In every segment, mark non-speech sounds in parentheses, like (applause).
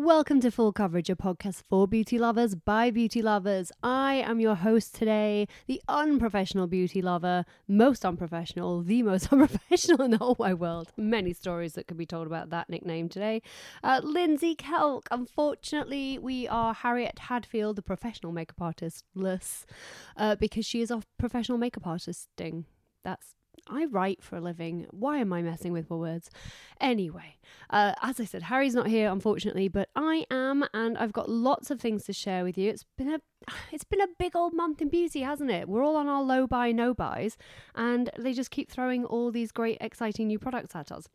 Welcome to Full Coverage, a podcast for beauty lovers by beauty lovers. I am your host today, the unprofessional beauty lover, most unprofessional, the most (laughs) unprofessional in the whole wide world. Many stories that could be told about that nickname today. Uh, Lindsey Kelk. Unfortunately, we are Harriet Hadfield, the professional makeup artist, less, uh, because she is off professional makeup artisting. That's I write for a living. Why am I messing with words? Anyway, uh, as I said, Harry's not here, unfortunately, but I am, and I've got lots of things to share with you. It's been a (sighs) it's been a big old month in beauty, hasn't it? We're all on our low buy, no buys, and they just keep throwing all these great, exciting new products at us.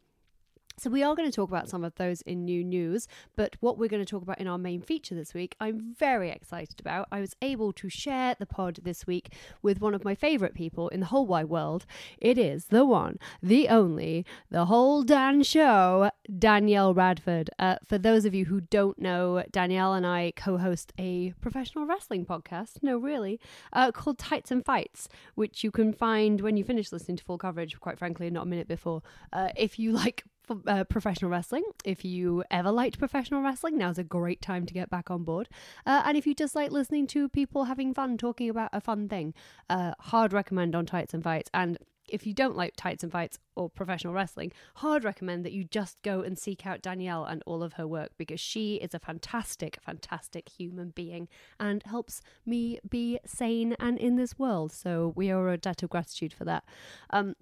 So, we are going to talk about some of those in new news, but what we're going to talk about in our main feature this week, I'm very excited about. I was able to share the pod this week with one of my favourite people in the whole wide world. It is the one, the only, the whole Dan show, Danielle Radford. Uh, for those of you who don't know, Danielle and I co host a professional wrestling podcast, no, really, uh, called Tights and Fights, which you can find when you finish listening to full coverage, quite frankly, not a minute before. Uh, if you like for, uh, professional wrestling. If you ever liked professional wrestling, now's a great time to get back on board. Uh, and if you just like listening to people having fun talking about a fun thing, uh, hard recommend on Tights and Fights. And if you don't like Tights and Fights or professional wrestling, hard recommend that you just go and seek out Danielle and all of her work because she is a fantastic, fantastic human being and helps me be sane and in this world. So we are a debt of gratitude for that. Um,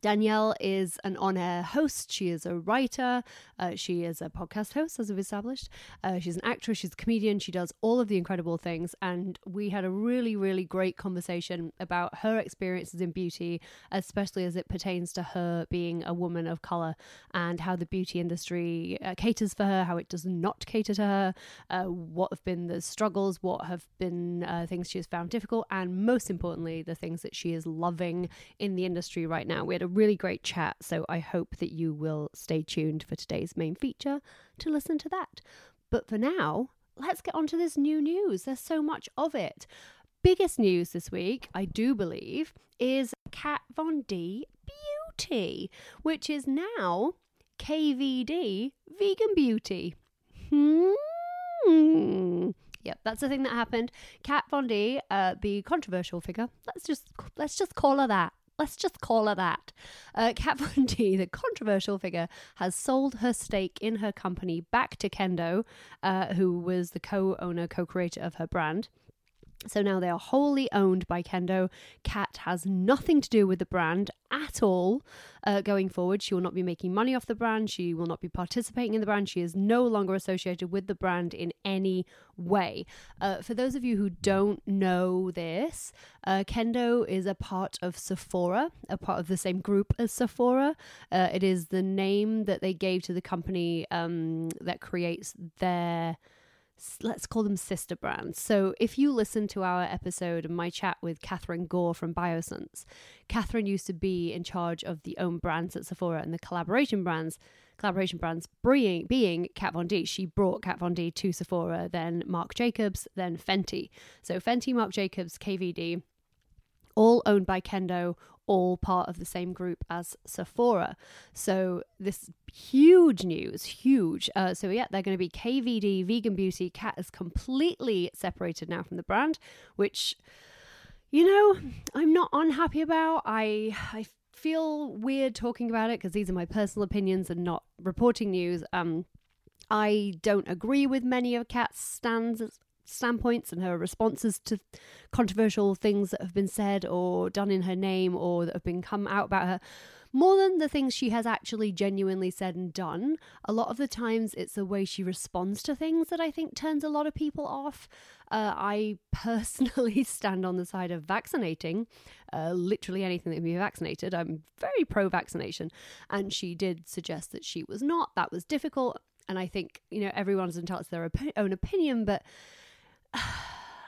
Danielle is an on air host. She is a writer. Uh, she is a podcast host, as we've established. Uh, she's an actress. She's a comedian. She does all of the incredible things. And we had a really, really great conversation about her experiences in beauty, especially as it pertains to her being a woman of color and how the beauty industry uh, caters for her, how it does not cater to her, uh, what have been the struggles, what have been uh, things she has found difficult, and most importantly, the things that she is loving in the industry right now. We had a really great chat, so I hope that you will stay tuned for today's main feature to listen to that. But for now, let's get on to this new news. There's so much of it. Biggest news this week, I do believe, is Kat Von D Beauty, which is now KVD Vegan Beauty. Hmm. Yep, that's the thing that happened. Kat Von D, uh, the controversial figure. Let's just let's just call her that. Let's just call her that. Uh, Kat Von D, the controversial figure, has sold her stake in her company back to Kendo, uh, who was the co owner, co creator of her brand. So now they are wholly owned by Kendo. Kat has nothing to do with the brand at all uh, going forward. She will not be making money off the brand. She will not be participating in the brand. She is no longer associated with the brand in any way. Uh, for those of you who don't know this, uh, Kendo is a part of Sephora, a part of the same group as Sephora. Uh, it is the name that they gave to the company um, that creates their let's call them sister brands. So if you listen to our episode and my chat with Catherine Gore from Biossance, Catherine used to be in charge of the own brands at Sephora and the collaboration brands. Collaboration brands being, being Kat Von D. She brought Kat Von D to Sephora, then Marc Jacobs, then Fenty. So Fenty, Marc Jacobs, KVD, all owned by Kendo, all part of the same group as Sephora. So this huge news, huge. Uh, so yeah, they're going to be KVD Vegan Beauty. Kat is completely separated now from the brand, which you know I'm not unhappy about. I I feel weird talking about it because these are my personal opinions and not reporting news. Um, I don't agree with many of Kat's stands standpoints and her responses to controversial things that have been said or done in her name or that have been come out about her. more than the things she has actually genuinely said and done, a lot of the times it's the way she responds to things that I think turns a lot of people off. Uh, I personally (laughs) stand on the side of vaccinating, uh, literally anything that can be vaccinated. I'm very pro vaccination. And she did suggest that she was not. That was difficult. And I think, you know, everyone's entitled to their op- own opinion, but. (sighs)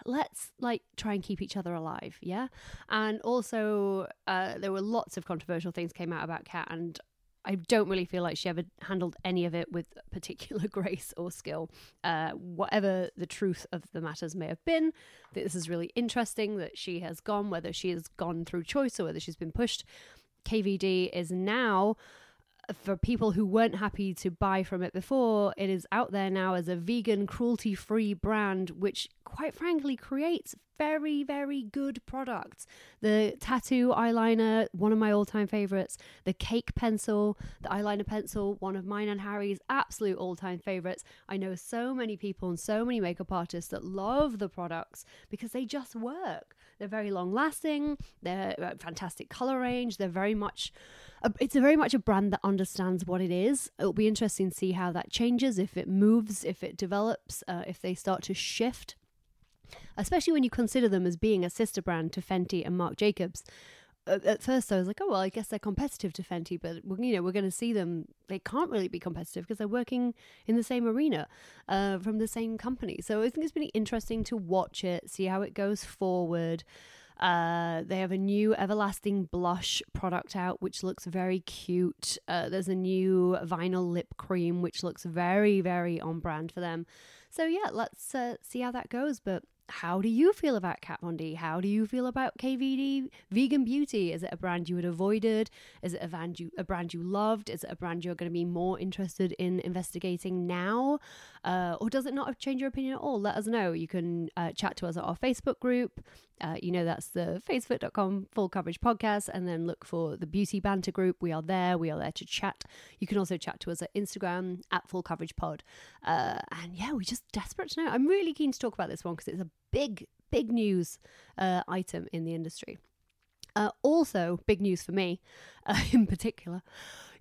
let's like try and keep each other alive yeah and also uh, there were lots of controversial things came out about Kat and I don't really feel like she ever handled any of it with particular (laughs) grace or skill. Uh, whatever the truth of the matters may have been, this is really interesting that she has gone, whether she has gone through choice or whether she's been pushed. KVD is now for people who weren't happy to buy from it before, it is out there now as a vegan, cruelty free brand, which quite frankly creates very, very good products. The tattoo eyeliner, one of my all time favorites. The cake pencil, the eyeliner pencil, one of mine and Harry's absolute all time favorites. I know so many people and so many makeup artists that love the products because they just work. They're very long lasting, they're a fantastic color range, they're very much it's a very much a brand that understands what it is. It'll be interesting to see how that changes, if it moves, if it develops, uh, if they start to shift. Especially when you consider them as being a sister brand to Fenty and Marc Jacobs. At first, I was like, "Oh well, I guess they're competitive to Fenty," but you know, we're going to see them. They can't really be competitive because they're working in the same arena uh, from the same company. So I think it's really interesting to watch it, see how it goes forward. Uh, they have a new everlasting blush product out, which looks very cute. Uh, there's a new vinyl lip cream, which looks very, very on brand for them. So yeah, let's uh, see how that goes. But how do you feel about Kat Von D? How do you feel about KVD Vegan Beauty? Is it a brand you had avoided? Is it a brand you a brand you loved? Is it a brand you're going to be more interested in investigating now, uh, or does it not change your opinion at all? Let us know. You can uh, chat to us at our Facebook group. Uh, you know that's the facebook.com full coverage podcast, and then look for the Beauty Banter group. We are there. We are there to chat. You can also chat to us at Instagram at full coverage pod. Uh, and yeah, we're just desperate to know. I'm really keen to talk about this one because it's a big, big news uh, item in the industry. Uh, also, big news for me (laughs) uh, in particular.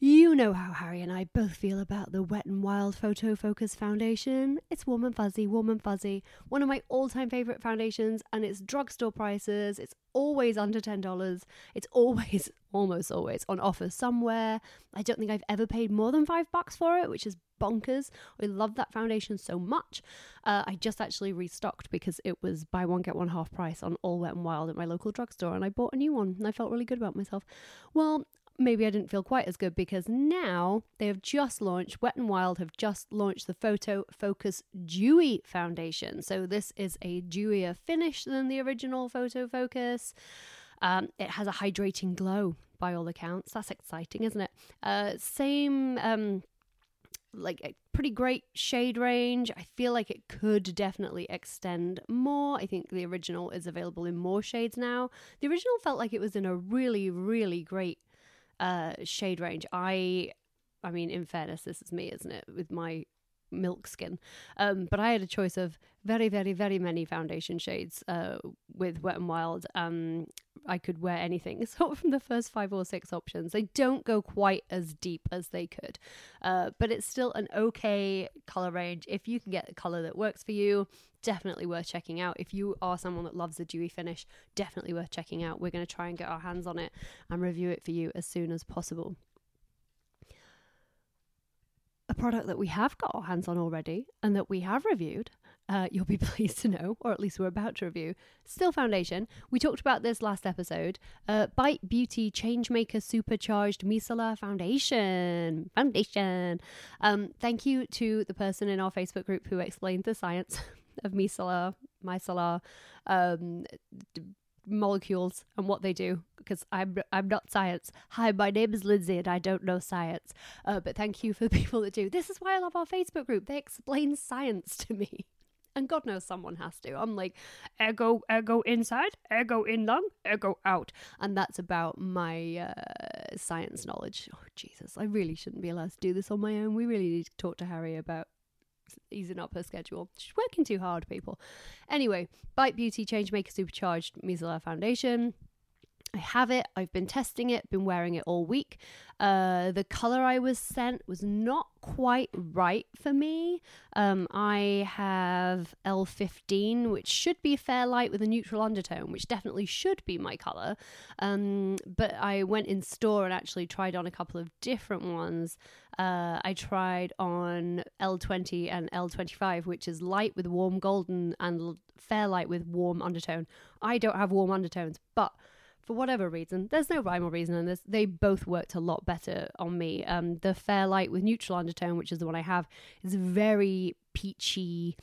You know how Harry and I both feel about the Wet and Wild Photo Focus Foundation. It's warm and fuzzy, warm and fuzzy. One of my all time favourite foundations, and it's drugstore prices. It's always under $10. It's always, (laughs) almost always, on offer somewhere. I don't think I've ever paid more than five bucks for it, which is bonkers. I love that foundation so much. Uh, I just actually restocked because it was buy one, get one half price on All Wet and Wild at my local drugstore, and I bought a new one, and I felt really good about myself. Well, maybe I didn't feel quite as good because now they have just launched, Wet and Wild have just launched the Photo Focus Dewy Foundation. So this is a dewier finish than the original Photo Focus. Um, it has a hydrating glow by all accounts. That's exciting, isn't it? Uh, same. Um, like a pretty great shade range. I feel like it could definitely extend more. I think the original is available in more shades now. The original felt like it was in a really, really great uh, shade range. I, I mean, in fairness, this is me, isn't it? With my milk skin. Um, but I had a choice of very, very, very many foundation shades uh, with Wet and Wild. Um, I could wear anything. (laughs) Of from the first five or six options. They don't go quite as deep as they could, uh, but it's still an okay color range. If you can get a color that works for you, definitely worth checking out. If you are someone that loves the dewy finish, definitely worth checking out. We're going to try and get our hands on it and review it for you as soon as possible a product that we have got our hands on already and that we have reviewed, uh, you'll be (laughs) pleased to know, or at least we're about to review, Still Foundation. We talked about this last episode. Uh, Bite Beauty Changemaker Supercharged Micellar Foundation. Foundation. Um, thank you to the person in our Facebook group who explained the science (laughs) of micellar, micellar, um, molecules and what they do because I'm I'm not science. Hi, my name is Lindsey and I don't know science. Uh, but thank you for the (laughs) people that do. This is why I love our Facebook group. They explain science to me. (laughs) And God knows someone has to. I'm like, ego, ego inside, ego in lung, ego out. And that's about my uh, science knowledge. Oh, Jesus. I really shouldn't be allowed to do this on my own. We really need to talk to Harry about easing up her schedule. She's working too hard, people. Anyway, Bite Beauty Changemaker Supercharged Micellar Foundation. I have it. I've been testing it, been wearing it all week. Uh, the color I was sent was not quite right for me. Um, I have L15, which should be fair light with a neutral undertone, which definitely should be my color. Um, but I went in store and actually tried on a couple of different ones. Uh, I tried on L20 and L25, which is light with warm golden and fair light with warm undertone. I don't have warm undertones, but for whatever reason, there's no rhyme or reason in this. They both worked a lot better on me. Um, the fair light with neutral undertone, which is the one I have, is very peachy,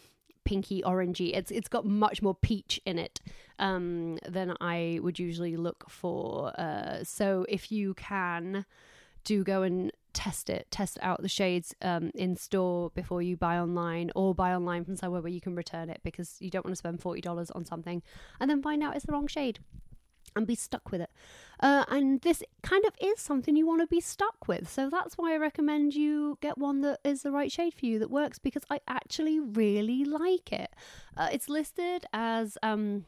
pinky, orangey. It's it's got much more peach in it um, than I would usually look for. Uh, so if you can, do go and test it, test out the shades um, in store before you buy online, or buy online from somewhere where you can return it because you don't want to spend forty dollars on something and then find out it's the wrong shade and be stuck with it. Uh, and this kind of is something you want to be stuck with. So that's why I recommend you get one that is the right shade for you that works because I actually really like it. Uh, it's listed as. Um,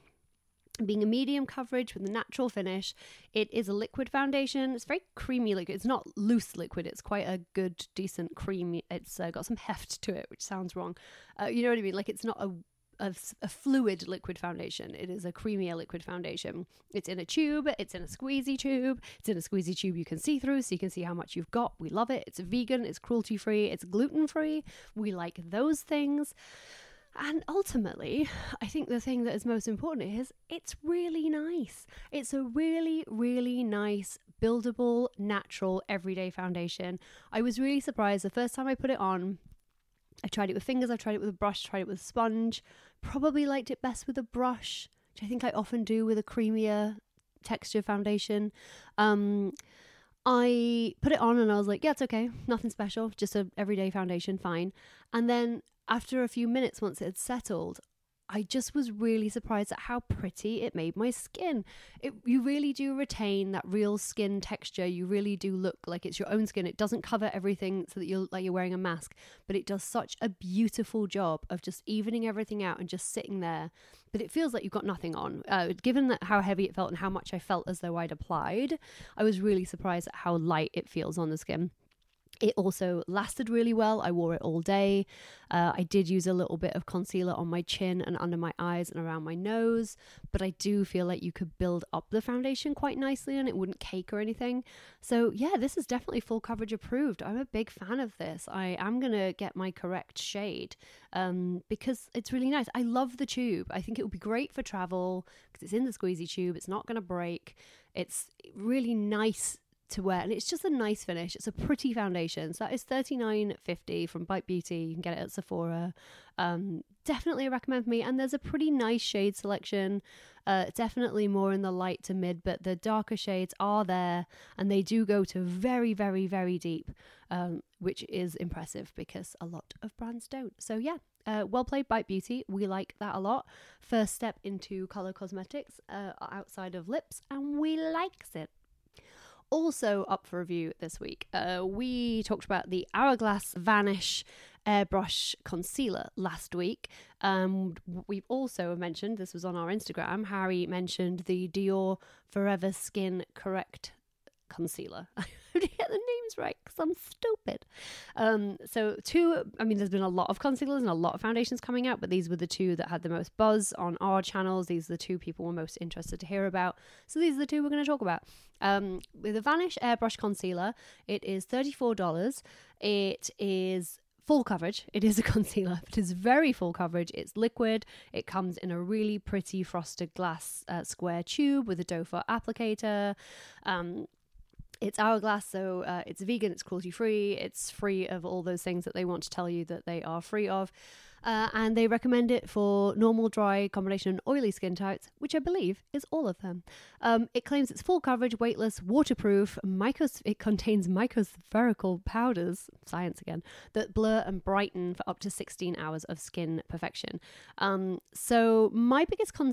being a medium coverage with a natural finish. It is a liquid foundation. It's very creamy liquid. It's not loose liquid. It's quite a good, decent cream. It's uh, got some heft to it, which sounds wrong. Uh, you know what I mean? Like it's not a a, a, fluid liquid foundation. It is a creamier liquid foundation. It's in a tube, it's in a squeezy tube, it's in a squeezy tube you can see through so you can see how much you've got. We love it. It's vegan, it's cruelty free, it's gluten free. We like those things. And ultimately, I think the thing that is most important is it's really nice. It's a really, really nice, buildable, natural, everyday foundation. I was really surprised the first time I put it on. I tried it with fingers, I tried it with a brush, tried it with a sponge. Probably liked it best with a brush, which I think I often do with a creamier texture foundation. Um, I put it on and I was like, yeah, it's okay. Nothing special. Just a everyday foundation, fine. And then after a few minutes, once it had settled, I just was really surprised at how pretty it made my skin. It, you really do retain that real skin texture. You really do look like it's your own skin. It doesn't cover everything so that you look like you're wearing a mask, but it does such a beautiful job of just evening everything out and just sitting there. But it feels like you've got nothing on. Uh, given that how heavy it felt and how much I felt as though I'd applied, I was really surprised at how light it feels on the skin. It also lasted really well. I wore it all day. Uh, I did use a little bit of concealer on my chin and under my eyes and around my nose, but I do feel like you could build up the foundation quite nicely and it wouldn't cake or anything. So, yeah, this is definitely full coverage approved. I'm a big fan of this. I am going to get my correct shade um, because it's really nice. I love the tube. I think it would be great for travel because it's in the squeezy tube, it's not going to break. It's really nice to wear and it's just a nice finish. It's a pretty foundation. So that is 39.50 from bite beauty. You can get it at sephora. Um, definitely a recommend for me. And there's a pretty nice shade selection uh, definitely more in the light to mid but the darker shades are there and they do go to very very very deep um, which is impressive because a lot of brands don't. So yeah uh, well played bite beauty. We like that a lot. First step into color cosmetics uh, outside of lips and we likes it also up for review this week. Uh, we talked about the Hourglass Vanish airbrush concealer last week. Um, we've also mentioned, this was on our Instagram, Harry mentioned the Dior Forever Skin Correct concealer. (laughs) I have to get the names right because I'm stupid. Um, so two, I mean, there's been a lot of concealers and a lot of foundations coming out, but these were the two that had the most buzz on our channels. These are the two people were most interested to hear about. So these are the two we're going to talk about. Um, with the Vanish Airbrush Concealer, it is $34. It is full coverage. It is a (laughs) concealer, but it's very full coverage. It's liquid. It comes in a really pretty frosted glass uh, square tube with a doe foot applicator. Um, it's hourglass so uh, it's vegan it's cruelty free it's free of all those things that they want to tell you that they are free of uh, and they recommend it for normal, dry, combination, and oily skin types, which I believe is all of them. Um, it claims it's full coverage, weightless, waterproof. Micros- it contains microspherical powders, science again, that blur and brighten for up to 16 hours of skin perfection. Um, so my biggest con-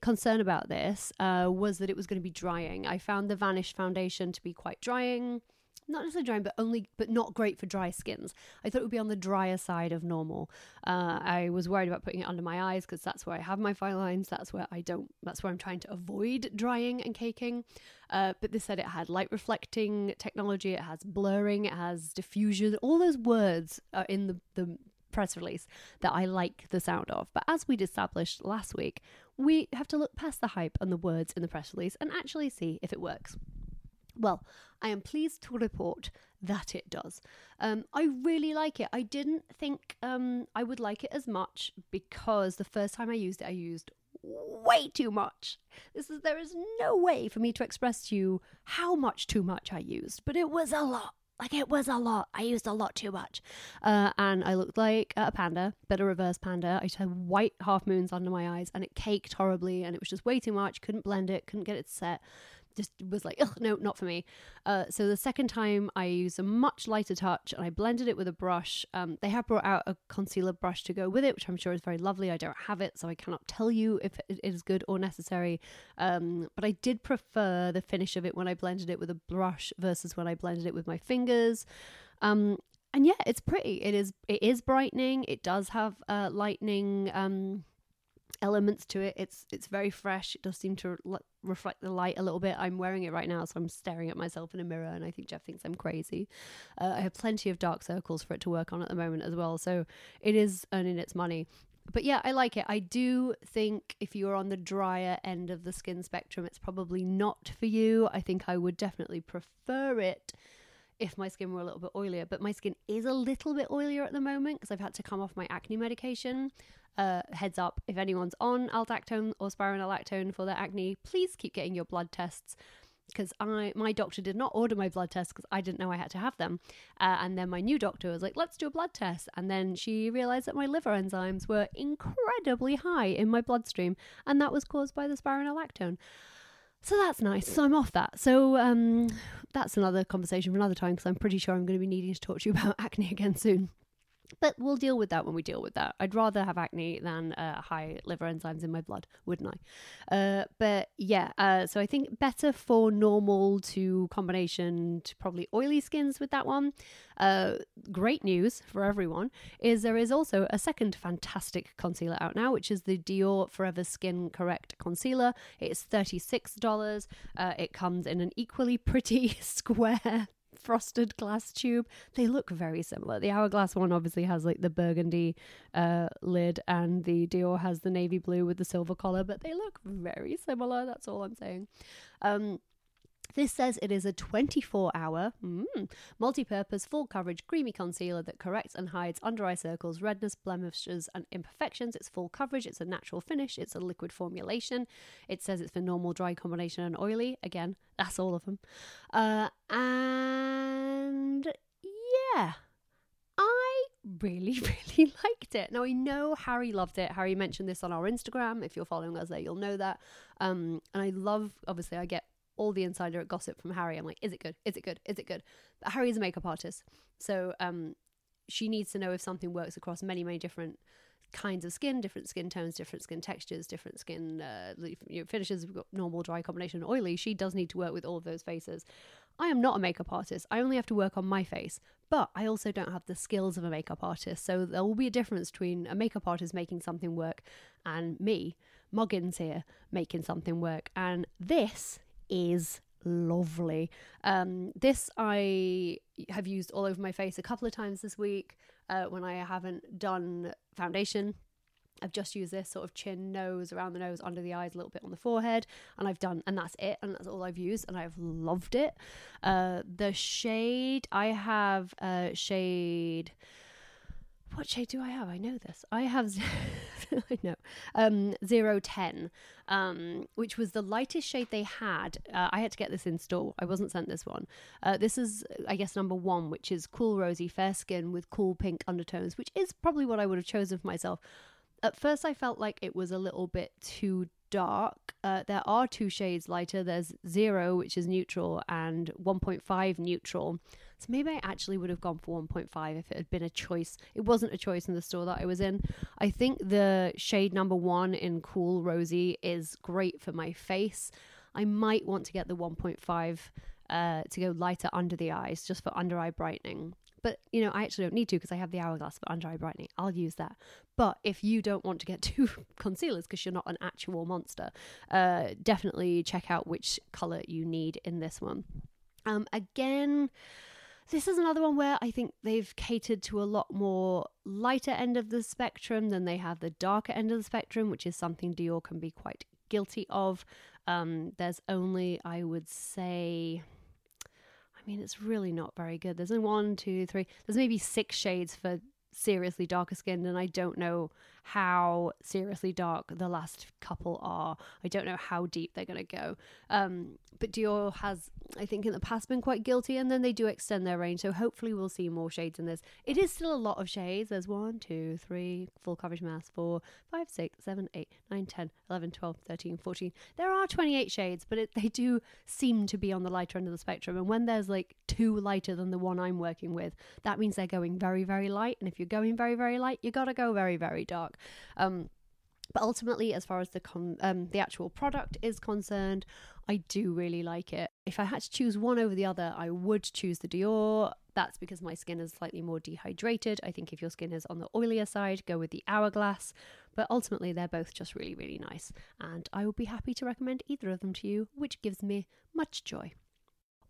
concern about this uh, was that it was going to be drying. I found the Vanish foundation to be quite drying not necessarily drying, but only, but not great for dry skins. I thought it would be on the drier side of normal. Uh, I was worried about putting it under my eyes because that's where I have my fine lines. That's where I don't. That's where I'm trying to avoid drying and caking. Uh, but this said it had light reflecting technology. It has blurring. It has diffusion. All those words are in the the press release that I like the sound of. But as we'd established last week, we have to look past the hype and the words in the press release and actually see if it works. Well, I am pleased to report that it does. Um, I really like it. I didn't think um, I would like it as much because the first time I used it, I used way too much. This is there is no way for me to express to you how much too much I used, but it was a lot. Like it was a lot. I used a lot too much, uh, and I looked like a panda, but a reverse panda. I had white half moons under my eyes, and it caked horribly, and it was just way too much. Couldn't blend it, couldn't get it set just was like, Ugh, no, not for me. Uh, so the second time I used a much lighter touch and I blended it with a brush. Um, they have brought out a concealer brush to go with it, which I'm sure is very lovely. I don't have it, so I cannot tell you if it is good or necessary. Um, but I did prefer the finish of it when I blended it with a brush versus when I blended it with my fingers. Um, and yeah, it's pretty. It is. It is brightening. It does have uh, lightning. Elements to it. It's it's very fresh. It does seem to re- reflect the light a little bit. I'm wearing it right now, so I'm staring at myself in a mirror, and I think Jeff thinks I'm crazy. Uh, I have plenty of dark circles for it to work on at the moment as well, so it is earning its money. But yeah, I like it. I do think if you're on the drier end of the skin spectrum, it's probably not for you. I think I would definitely prefer it if my skin were a little bit oilier. But my skin is a little bit oilier at the moment because I've had to come off my acne medication. Uh, heads up, if anyone's on aldactone or spironolactone for their acne, please keep getting your blood tests because I my doctor did not order my blood tests because I didn't know I had to have them. Uh, and then my new doctor was like, "Let's do a blood test." And then she realized that my liver enzymes were incredibly high in my bloodstream, and that was caused by the spironolactone. So that's nice. So I'm off that. So um, that's another conversation for another time because I'm pretty sure I'm going to be needing to talk to you about (laughs) acne again soon. But we'll deal with that when we deal with that. I'd rather have acne than uh, high liver enzymes in my blood, wouldn't I? Uh, but yeah, uh, so I think better for normal to combination to probably oily skins with that one. Uh, great news for everyone is there is also a second fantastic concealer out now, which is the Dior Forever Skin Correct Concealer. It's $36. Uh, it comes in an equally pretty (laughs) square frosted glass tube. They look very similar. The Hourglass one obviously has like the burgundy uh, lid, and the Dior has the navy blue with the silver collar, but they look very similar. That's all I'm saying. Um, this says it is a 24 hour, mm, multi purpose, full coverage, creamy concealer that corrects and hides under eye circles, redness, blemishes, and imperfections. It's full coverage, it's a natural finish, it's a liquid formulation. It says it's for normal, dry combination, and oily. Again, that's all of them. Uh, and yeah. I really, (laughs) really liked it. Now I know Harry loved it. Harry mentioned this on our Instagram. If you're following us there, you'll know that. Um, and I love, obviously, I get all the insider gossip from Harry. I'm like, is it good? Is it good? Is it good? But Harry is a makeup artist, so um, she needs to know if something works across many, many different kinds of skin, different skin tones, different skin textures, different skin uh, you know, finishes. We've got normal, dry, combination, oily. She does need to work with all of those faces. I am not a makeup artist. I only have to work on my face, but I also don't have the skills of a makeup artist. So there will be a difference between a makeup artist making something work and me, Moggins here, making something work. And this is lovely. Um, this I have used all over my face a couple of times this week uh, when I haven't done foundation. I've just used this sort of chin, nose, around the nose, under the eyes, a little bit on the forehead, and I've done, and that's it, and that's all I've used, and I've loved it. Uh, the shade I have, shade what shade do I have? I know this. I have, (laughs) I know, um, 010, um, which was the lightest shade they had. Uh, I had to get this in store. I wasn't sent this one. Uh, this is, I guess, number one, which is cool rosy fair skin with cool pink undertones, which is probably what I would have chosen for myself. At first, I felt like it was a little bit too dark. Uh, there are two shades lighter. There's zero, which is neutral, and 1.5 neutral. So maybe I actually would have gone for 1.5 if it had been a choice. It wasn't a choice in the store that I was in. I think the shade number one in Cool Rosy is great for my face. I might want to get the 1.5 uh, to go lighter under the eyes, just for under eye brightening. But you know, I actually don't need to because I have the hourglass for under eye brightening. I'll use that. But if you don't want to get (laughs) two concealers because you're not an actual monster, uh, definitely check out which color you need in this one. Um, again, this is another one where I think they've catered to a lot more lighter end of the spectrum than they have the darker end of the spectrum, which is something Dior can be quite guilty of. Um, there's only, I would say, I mean, it's really not very good. There's one, two, three, there's maybe six shades for seriously darker skinned, and I don't know how seriously dark the last couple are. I don't know how deep they're going to go. Um, but Dior has, I think, in the past been quite guilty, and then they do extend their range. So hopefully we'll see more shades in this. It is still a lot of shades. There's one, two, three, full coverage mask, four, five, six, seven, eight, nine, 10, 11, 12, 13, 14. There are 28 shades, but it, they do seem to be on the lighter end of the spectrum. And when there's like two lighter than the one I'm working with, that means they're going very, very light. And if you're going very, very light, you got to go very, very dark. Um, but ultimately, as far as the um, the actual product is concerned, I do really like it. If I had to choose one over the other, I would choose the Dior. That's because my skin is slightly more dehydrated. I think if your skin is on the oilier side, go with the Hourglass. But ultimately, they're both just really, really nice. And I would be happy to recommend either of them to you, which gives me much joy.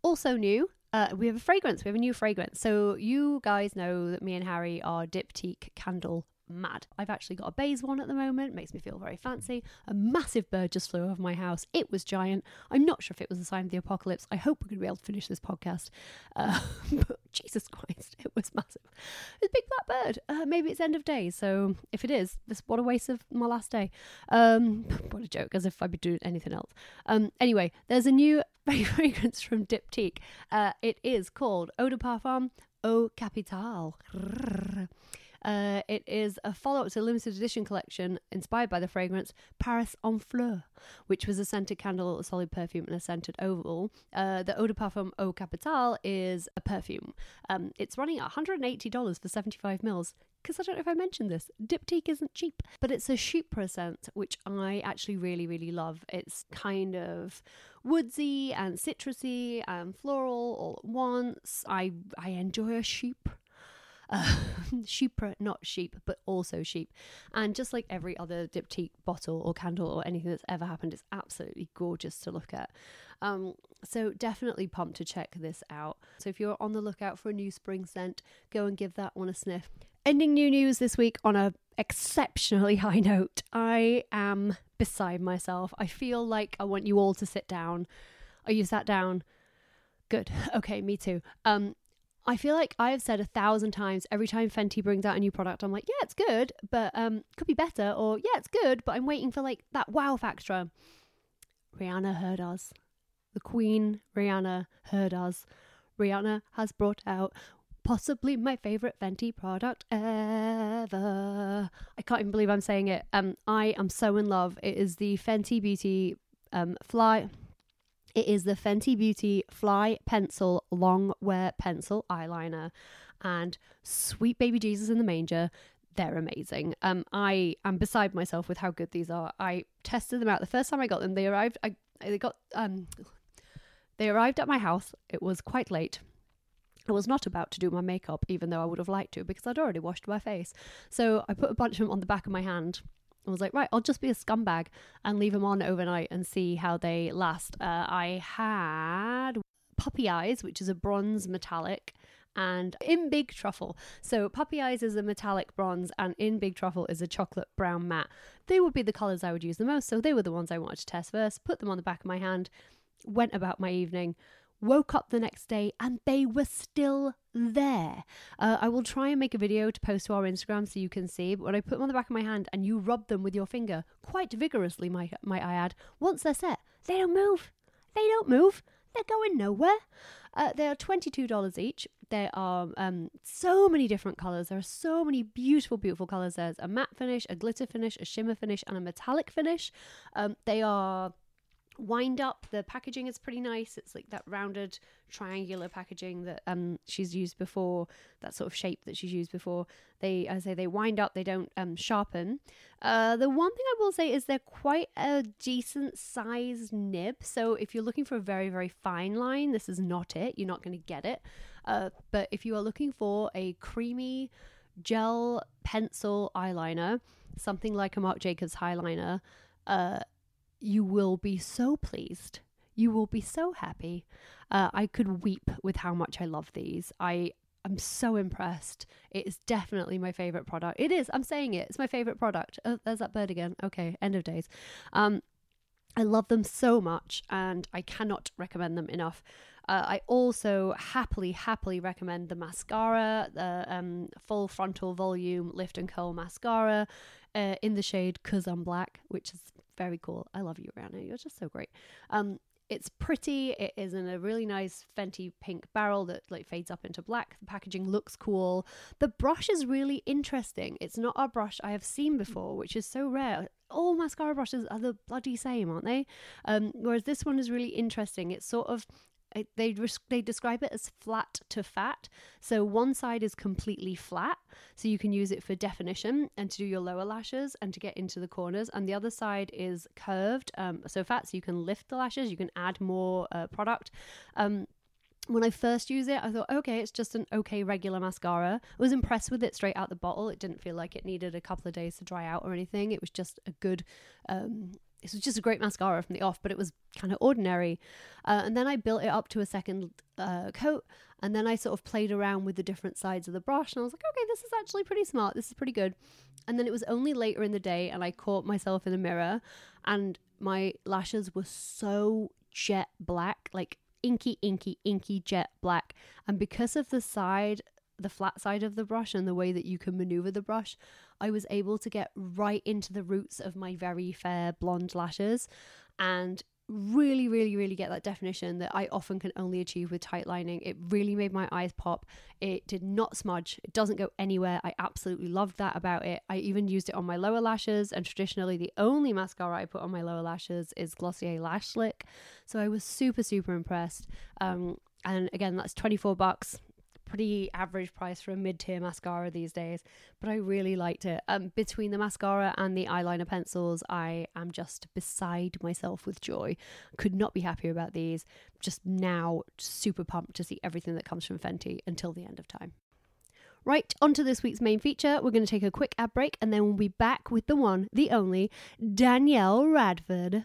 Also, new, uh, we have a fragrance. We have a new fragrance. So, you guys know that me and Harry are Diptyque candle mad. I've actually got a beige one at the moment, makes me feel very fancy. A massive bird just flew over my house. It was giant. I'm not sure if it was a sign of the apocalypse. I hope we're going to be able to finish this podcast. Uh, (laughs) but Jesus Christ, it was massive. It's a big black bird. Uh, maybe it's end of days. So if it is, this what a waste of my last day. Um, (laughs) what a joke, as if I'd be doing anything else. Um, anyway, there's a new (laughs) fragrance from Diptyque. Uh, it is called Eau de Parfum Eau Capitale. Uh, it is a follow up to a limited edition collection inspired by the fragrance Paris en Fleur, which was a scented candle, a solid perfume, and a scented oval. Uh, the Eau de Parfum Eau Capitale is a perfume. Um, it's running at $180 for 75 mils. Because I don't know if I mentioned this, Diptyque isn't cheap, but it's a Chypre scent, which I actually really, really love. It's kind of woodsy and citrusy and floral all at once. I I enjoy a Chypre. (laughs) Uh, Chypre, not sheep, but also sheep. And just like every other diptyque bottle or candle or anything that's ever happened, it's absolutely gorgeous to look at. Um, so definitely pumped to check this out. So if you're on the lookout for a new spring scent, go and give that one a sniff. Ending new news this week on a exceptionally (laughs) high note. I am beside myself. I feel like I want you all to sit down. Are you sat down? Good. (laughs) Okay, me too. Um, I feel like I have said a thousand times every time Fenty brings out a new product, I'm like, yeah, it's good, but um, could be better, or yeah, it's good, but I'm waiting for like that wow factor. Rihanna heard us. The Queen, Rihanna, heard us. Rihanna has brought out possibly my favorite Fenty product ever. I can't even believe I'm saying it. Um, I am so in love. It is the Fenty Beauty um fly. It is the Fenty Beauty Fly Pencil Long Wear Pencil Eyeliner and Sweet Baby Jesus in the Manger. They're amazing. Um, I am beside myself with how good these are. I tested them out the first time I got them. They arrived. I they got um, they arrived at my house. It was quite late. I was not about to do my makeup, even though I would have liked to, because I'd already washed my face. So I put a bunch of them on the back of my hand I was like, right, I'll just be a scumbag and leave them on overnight and see how they last. Uh, I had Puppy Eyes, which is a bronze metallic, and In Big Truffle. So Puppy Eyes is a metallic bronze, and In Big Truffle is a chocolate brown matte. They would be the colours I would use the most, so they were the ones I wanted to test first. Put them on the back of my hand, went about my evening woke up the next day and they were still there. Uh, I will try and make a video to post to our Instagram so you can see. But when I put them on the back of my hand and you rub them with your finger quite vigorously, might, might I add, once they're set, they don't move. They don't move. They're going nowhere. Uh, they are $22 each. There are um, so many different colours. There are so many beautiful, beautiful colours. There's a matte finish, a glitter finish, a shimmer finish, and a metallic finish. Um, they are wind up. The packaging is pretty nice. It's like that rounded triangular packaging that um she's used before, that sort of shape that she's used before. They I say they wind up, they don't um sharpen. Uh the one thing I will say is they're quite a decent sized nib. So if you're looking for a very, very fine line, this is not it. You're not gonna get it. Uh but if you are looking for a creamy gel pencil eyeliner, something like a Marc Jacobs highliner, uh you will be so pleased. You will be so happy. Uh, I could weep with how much I love these. I am so impressed. It is definitely my favorite product. It is. I'm saying it. It's my favorite product. Oh, there's that bird again. Okay, end of days. Um, I love them so much, and I cannot recommend them enough. Uh, I also happily, happily recommend the mascara, the um, full frontal volume lift and curl mascara uh, in the shade Cuz I'm Black, which is very cool. I love you, Rihanna. You're just so great. Um, it's pretty. It is in a really nice Fenty pink barrel that like fades up into black. The packaging looks cool. The brush is really interesting. It's not a brush I have seen before, which is so rare. All mascara brushes are the bloody same, aren't they? Um, whereas this one is really interesting. It's sort of it, they they describe it as flat to fat. So one side is completely flat, so you can use it for definition and to do your lower lashes and to get into the corners. And the other side is curved, um, so fat, so you can lift the lashes. You can add more uh, product. Um, when I first used it, I thought, okay, it's just an okay regular mascara. I was impressed with it straight out the bottle. It didn't feel like it needed a couple of days to dry out or anything. It was just a good um, this was just a great mascara from the off, but it was kind of ordinary. Uh, and then I built it up to a second uh, coat, and then I sort of played around with the different sides of the brush, and I was like, okay, this is actually pretty smart. This is pretty good. And then it was only later in the day, and I caught myself in the mirror, and my lashes were so jet black, like inky, inky, inky jet black. And because of the side the flat side of the brush and the way that you can maneuver the brush, I was able to get right into the roots of my very fair blonde lashes and really, really, really get that definition that I often can only achieve with tight lining. It really made my eyes pop. It did not smudge, it doesn't go anywhere. I absolutely loved that about it. I even used it on my lower lashes, and traditionally, the only mascara I put on my lower lashes is Glossier Lash Slick. So I was super, super impressed. Um, and again, that's 24 bucks pretty average price for a mid-tier mascara these days but i really liked it um, between the mascara and the eyeliner pencils i am just beside myself with joy could not be happier about these just now super pumped to see everything that comes from fenty until the end of time Right, on to this week's main feature. We're going to take a quick ad break and then we'll be back with the one, the only, Danielle Radford.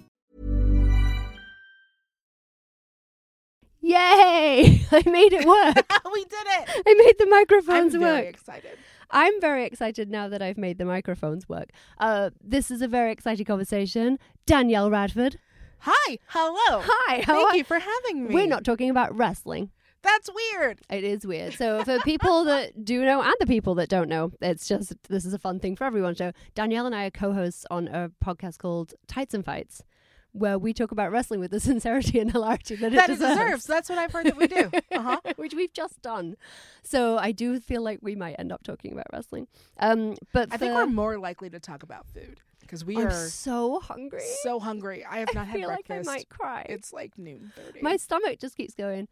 Yay! (laughs) I made it work. (laughs) we did it. I made the microphones I'm work. excited. I'm very excited now that I've made the microphones work. Uh, this is a very exciting conversation. Danielle Radford. Hi. Hello. Hi. How Thank are- you for having me. We're not talking about wrestling. That's weird. It is weird. So for people (laughs) that do know and the people that don't know, it's just this is a fun thing for everyone. So Danielle and I are co-hosts on a podcast called Tights and Fights, where we talk about wrestling with the (laughs) sincerity and hilarity that, (laughs) That it it deserves. deserves. That's what I've heard that we do. (laughs) Uh-huh. Which we've just done. So I do feel like we might end up talking about wrestling. Um, but I think we're more likely to talk about food because we I'm are so hungry. so hungry. I have I not had feel like breakfast. I might cry. It's like noon thirty. My stomach just keeps going.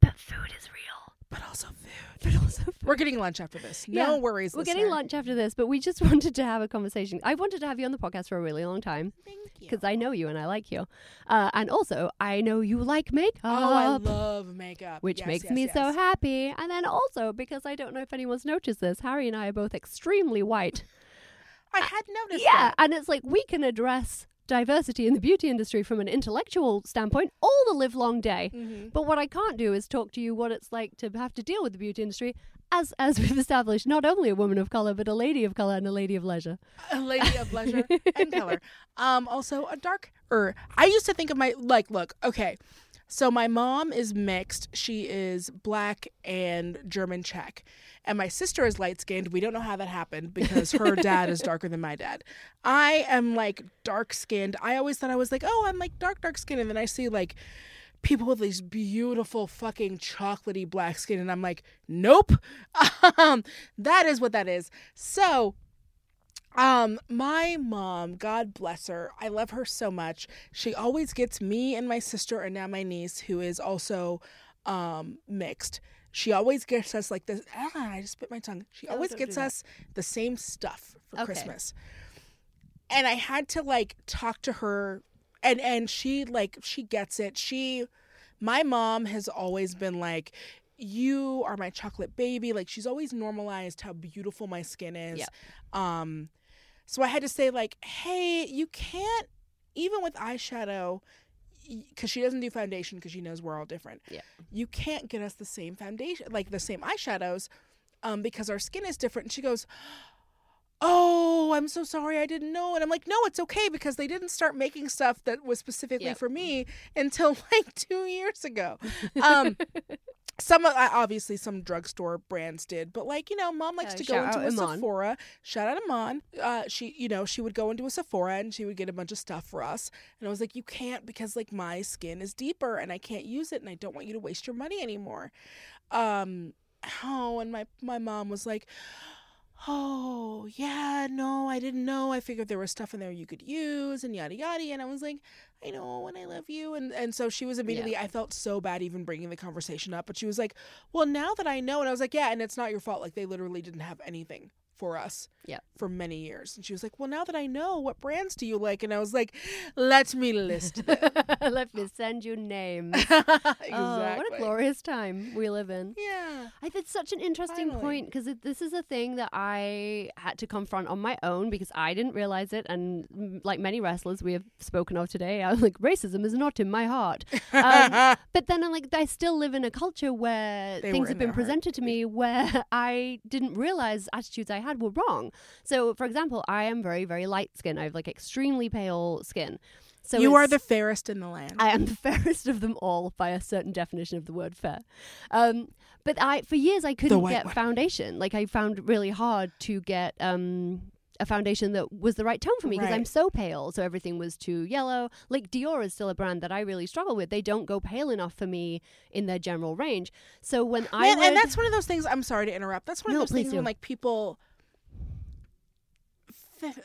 But food is real. But also food. but also food. We're getting lunch after this. No Yeah, worries. We're getting lunch after this, but we just (laughs) wanted to have a conversation. I wanted to have you on the podcast for a really long time Thank you. because I know you and I like you, uh, and also I know you like makeup. Oh, I love makeup. which Yes, makes yes, me so happy. And then also because I don't know if anyone's noticed this, Harry and I are both extremely white. I had noticed yeah, that. and it's like we can address diversity in the beauty industry from an intellectual standpoint all the live long day. Mm-hmm. But what I can't do is talk to you what it's like to have to deal with the beauty industry as as (laughs) we've established, not only a woman of color, but a lady of color and a lady of leisure. a lady of leisure (laughs) and color. Um, also a dark. er. I used to think of my like. Look, okay. So my mom is mixed. She is black and German Czech, and my sister is light skinned. We don't know how that happened because her (laughs) dad is darker than my dad. I am like dark skinned. I always thought I was like, oh, I'm like dark dark skin, and then I see like people with these beautiful fucking chocolatey black skin and I'm like, nope. (laughs) Um, that is what that is. So um, my mom, God bless her, I love her so much. She always gets me and my sister and now my niece, who is also um mixed. She always gets us like this. Ah, I just bit my tongue. She always don't gets us the same stuff for Okay. Christmas. And I had to like talk to her and and she like she gets it. She my mom has always been like you are my chocolate baby. Like she's always normalized how beautiful my skin is. Yeah. Um so I had to say like, "Hey, you can't even with eyeshadow because she doesn't do foundation because she knows we're all different. Yeah. You can't get us the same foundation, like the same eyeshadows, um, because our skin is different. And she goes, "Oh, I'm so sorry, I didn't know." And I'm like, "No, it's okay because they didn't start making stuff that was specifically Yep. for me until (laughs) like two years ago." Um, (laughs) some obviously some drugstore brands did, but like you know, mom likes Uh, to go into a Iman. Sephora. Shout out Iman. Uh, she, you know, she would go into a Sephora and she would get a bunch of stuff for us. And I was like, you can't because like my skin is deeper and I can't use it and I don't want you to waste your money anymore. Um, oh, and my my mom was like, oh yeah, no, I didn't know. I figured there was stuff in there you could use and yada yada. And I was like, I know, and I love you. And and so she was immediately. I felt so bad even bringing the conversation up, but she was like, well, now that I know, and I was like, yeah, and it's not your fault. Like they literally didn't have anything for us Yeah. for many years. And she was like, well, now that I know, what brands do you like? And I was like, let me list them. (laughs) Let me send you names. exactly. (laughs) Oh, what a glorious time we live in. Yeah. I such an interesting Finally. point because this is a thing that I had to confront on my own because I didn't realize it. And mm, like many wrestlers we have spoken of today, I'm like, racism is not in my heart. Um, (laughs) but then I'm like, I still live in a culture where They things have been their heart. presented to me where I didn't realize attitudes I had were wrong. So, for example, I am very, very light skin. I have like extremely pale skin. So you are the fairest in the land. I am the (laughs) fairest of them all by a certain definition of the word fair. Um, but I, for years, I couldn't get one. foundation. Like I found really hard to get um, a foundation that was the right tone for me because I'm so pale. So everything was too yellow. Like Dior is still a brand that I really struggle with. They don't go pale enough for me in their general range. So when I would, and that's one of those things. I'm sorry to interrupt. That's one No, of those things when like people,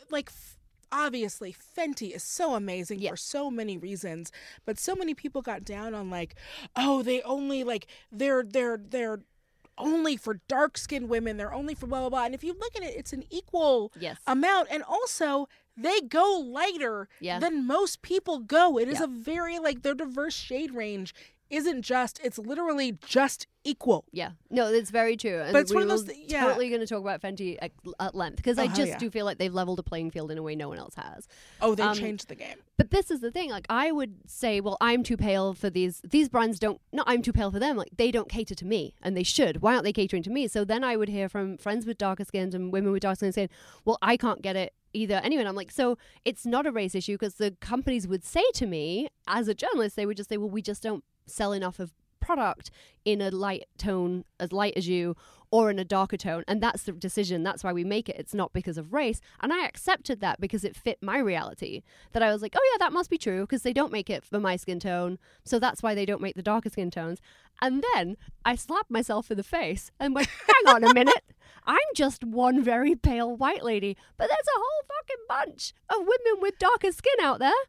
like obviously Fenty is so amazing Yeah. for so many reasons, but so many people got down on like, oh, they only like they're they're they're only for dark skinned women. They're only for blah blah blah. And if you look at it, it's an equal Yes. amount, and also. They go lighter Yeah. than most people go. It is Yeah. a very like their diverse shade range isn't just it's literally just equal. Yeah, no, it's very true. And But it's one of those thi- yeah. totally going to talk about Fenty at, at length because Oh, I just yeah. do feel like they've leveled a playing field in a way no one else has. Oh, they Um, changed the game. But this is the thing. Like, I would say, well, I'm too pale for these. These brands don't. Not I'm too pale for them. Like, they don't cater to me, and they should. Why aren't they catering to me? So then I would hear from friends with darker skins and women with dark skin saying, well, I can't get it either. Anyway, and I'm like, so it's not a race issue because the companies would say to me, as a journalist, they would just say, well, we just don't sell enough of product in a light tone as light as you or in a darker tone. And that's the decision. That's why we make it. It's not because of race. And i accepted that because it fit my reality. That i was like oh yeah that must be true because they don't make it for my skin tone. So that's why they don't make the darker skin tones. And then i slapped myself in the face and went (laughs) hang on a minute. I'm just one very pale white lady but there's a whole fucking bunch of women with darker skin out there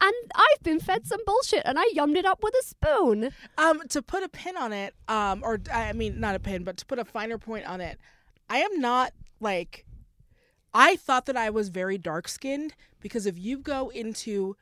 and I've been fed some bullshit and I yummed it up with a spoon. Um, to put a pin on it, um, or I mean, not a pin, but to put a finer point on it, I am not like. I thought that I was very dark skinned because if you go into,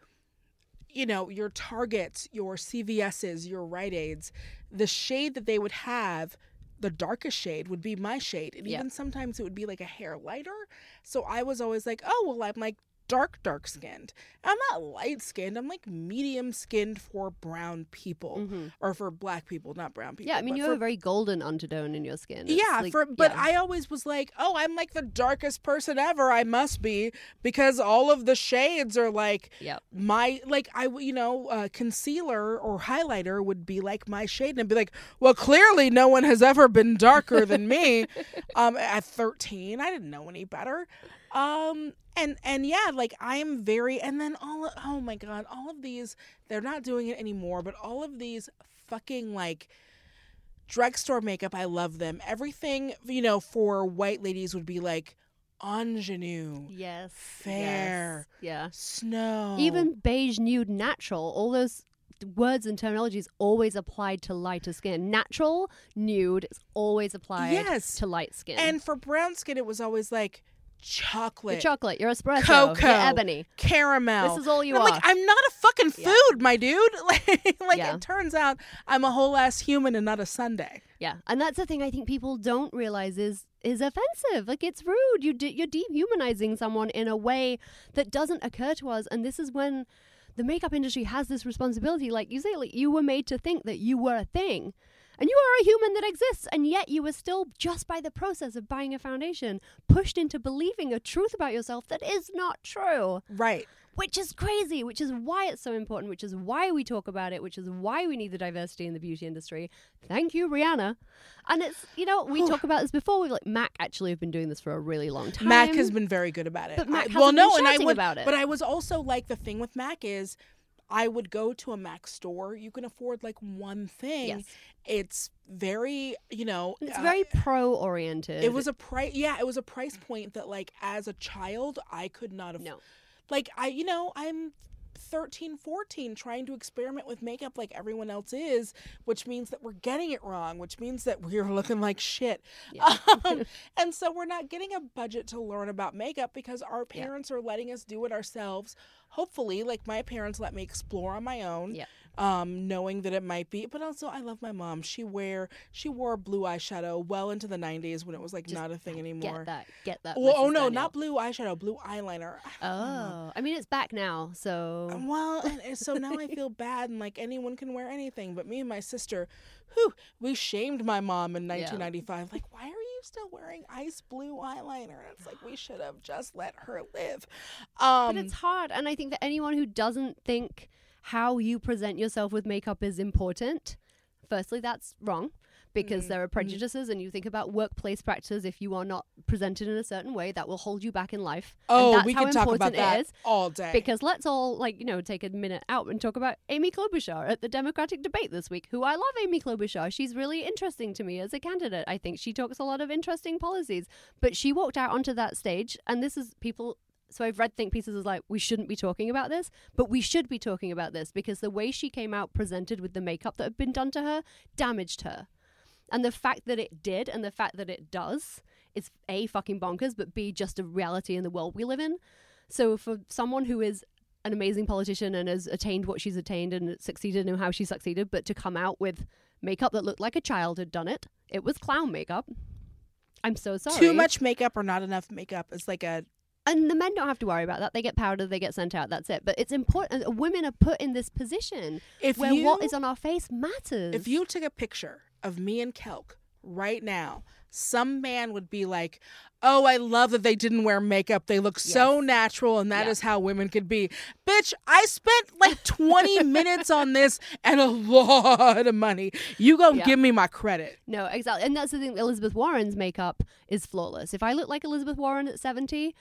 you know, your Targets, your CVS's, your Rite Aids, the shade that they would have, the darkest shade would be my shade, and Yeah. even sometimes it would be like a hair lighter. So I was always like, oh well, I'm like dark, dark skinned. I'm not light skinned. I'm like medium skinned for brown people or for black people, not brown people. Mm-hmm. Yeah, I mean, you for- have a very golden undertone in your skin. It's yeah, like- for but yeah. I always was like, oh, I'm like the darkest person ever. I must be because all of the shades are like Yep. my like I, you know uh, concealer or highlighter would be like my shade, and I'd be like, well, clearly no one has ever been darker than me. (laughs) um, at 13, I didn't know any better. Um, and and yeah, like I am very, and then all oh my god, all of these they're not doing it anymore, but all of these fucking like drugstore makeup i love them everything you know for white ladies would be like ingenue Yes. Fair. yes, Yeah. snow Even beige, nude, natural, all those words and terminologies always applied to lighter skin. Natural, nude is always applied Yes. to light skin. and for brown skin it was always like your chocolate chocolate, your espresso, cocoa your ebony. caramel This is all you And I'm are. like i'm not a fucking Yeah. food my dude (laughs) like, like Yeah. it turns out i'm a whole ass human and not a sunday Yeah, and that's the thing I think people don't realize is is offensive. Like it's rude. You you're dehumanizing someone in a way that doesn't occur to us, and this is when the makeup industry has this responsibility. Like you say, like you were made to think that you were a thing. And you are a human that exists, and yet you were still, just by the process of buying a foundation, pushed into believing a truth about yourself that is not true right which is crazy, which is why it's so important, which is why we talk about it, which is why we need the diversity in the beauty industry. Thank you, Rihanna. And it's, you know, we talk about this before. We've like Mac actually have been doing this for a really long time. Mac has been very good about it. But Mac I- well, no, and I would, about it. but I was also like the thing with Mac is, I would go to a Mac store. You can afford like one thing. Yes. It's very, you know, It's uh, very pro oriented. It was a price. Yeah, it was a price point that, like, as a child, I could not have. No. Like, I, you know, I'm 13, 14, trying to experiment with makeup like everyone else is, which means that we're getting it wrong, which means that we're looking like shit. (laughs) Um, (laughs) and so we're not getting a budget to learn about makeup because our Yeah. parents are letting us do it ourselves. Hopefully, like my parents let me explore on my own Yeah. um, knowing that it might be. But also, I love my mom. She wear she wore blue eyeshadow well into the '90s when it was like Just not a thing anymore. Get that. Get that. Well, oh no, Daniel. not blue eyeshadow, blue eyeliner. Oh. I mean, it's back now, so. Well, and, so now I (laughs) feel bad, and like anyone can wear anything, but me and my sister, who we shamed my mom in 1995. Like, why are you still wearing ice blue eyeliner? And it's like we should have just let her live. Um, but it's hard and i think that anyone who doesn't think how you present yourself with makeup is important firstly that's wrong because Mm, there are prejudices and you think about workplace practices if you are not presented in a certain way that will hold you back in life and oh, that's we how could talk important about that all day. because let's all like you know take a minute out and talk about Amy Klobuchar at the Democratic debate this week. Who I love, Amy Klobuchar. She's really interesting to me as a candidate. I think she talks a lot of interesting policies. But she walked out onto that stage, and this is people. So I've read think pieces as like we shouldn't be talking about this, but we should be talking about this because the way she came out presented with the makeup that had been done to her damaged her. And the fact that it did and the fact that it does is A, fucking bonkers, but B, just a reality in the world we live in. So for someone who is an amazing politician and has attained what she's attained and succeeded in how she succeeded, but to come out with makeup that looked like a child had done it, it was clown makeup. I'm so sorry. Too much makeup or not enough makeup is like a And the men don't have to worry about that. They get powder, they get sent out, that's it. But it's important. uh, Women are put in this position If where what you- is on our face matters. If you took a picture of me and Kelk right now, some man would be like, "Oh, I love that they didn't wear makeup. They look so natural, and that is Yeah. how women could be." Bitch, I spent like 20 (laughs) minutes on this and a lot of money. You go Yeah. give me my credit. No, exactly. And that's the thing. Elizabeth Warren's makeup is flawless. If I look like Elizabeth Warren at 70,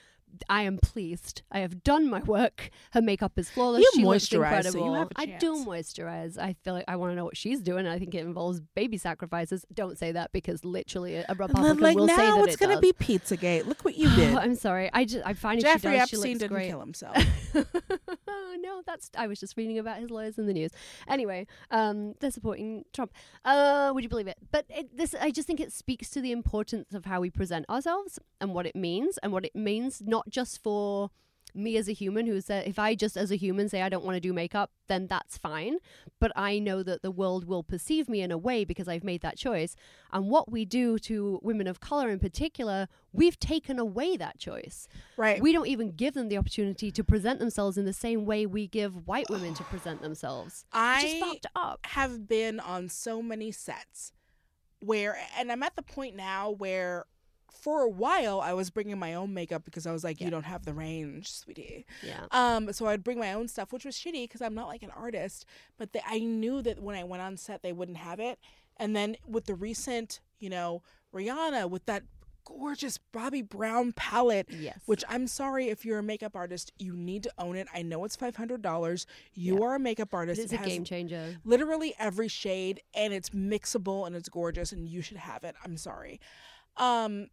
I am pleased. I have done my work. Her makeup is flawless. You she looks moisturize, so you incredible. a I do moisturize. I feel like I want to know what she's doing. I think it involves baby sacrifices. Don't say that because literally a Republican like will say now that it's it gonna be Pizzagate. Look what you (sighs) did. I'm sorry. I just I find if Jeffrey she does, she Epstein looks didn't great. kill himself. (laughs) oh no, that's I was just reading about his lawyers in the news. Anyway, um, they're supporting Trump. Uh, would you believe it? But it, this, I just think it speaks to the importance of how we present ourselves and what it means, and what it means not just for me as a human who said if I just as a human say I don't want to do makeup, then that's fine. But I know that the world will perceive me in a way because I've made that choice. And what we do to women of color in particular, we've taken away that choice. Right. We don't even give them the opportunity to present themselves in the same way we give white women to present themselves. I Which is fucked up. have been on so many sets where, and I'm at the point now where for a while I was bringing my own makeup because I was like, you don't have the range, sweetie. Yeah. Um, so I'd bring my own stuff, which was shitty because I'm not like an artist. But the, I knew that when I went on set, they wouldn't have it. And then with the recent, you know, Rihanna with that gorgeous Bobbi Brown palette, Yes. which I'm sorry if you're a makeup artist, you need to own it. I know it's five hundred dollars. You are a makeup artist. it's It a game changer. literally every shade and it's mixable and it's gorgeous and you should have it i'm sorry um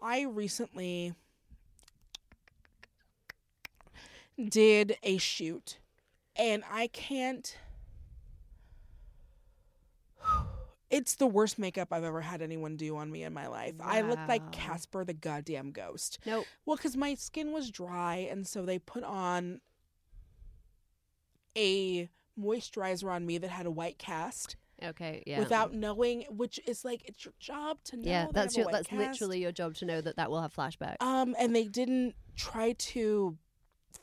i recently did a shoot and i can't (sighs) it's the worst makeup i've ever had anyone do on me in my life. I looked like casper the goddamn ghost. Nope. well, because my skin was dry, and so they put on a moisturizer on me that had a white cast Okay. Yeah. without knowing, which is like it's your job to know. Yeah, that's your that's cast. literally your job to know that that will have flashbacks. Um, and they didn't try to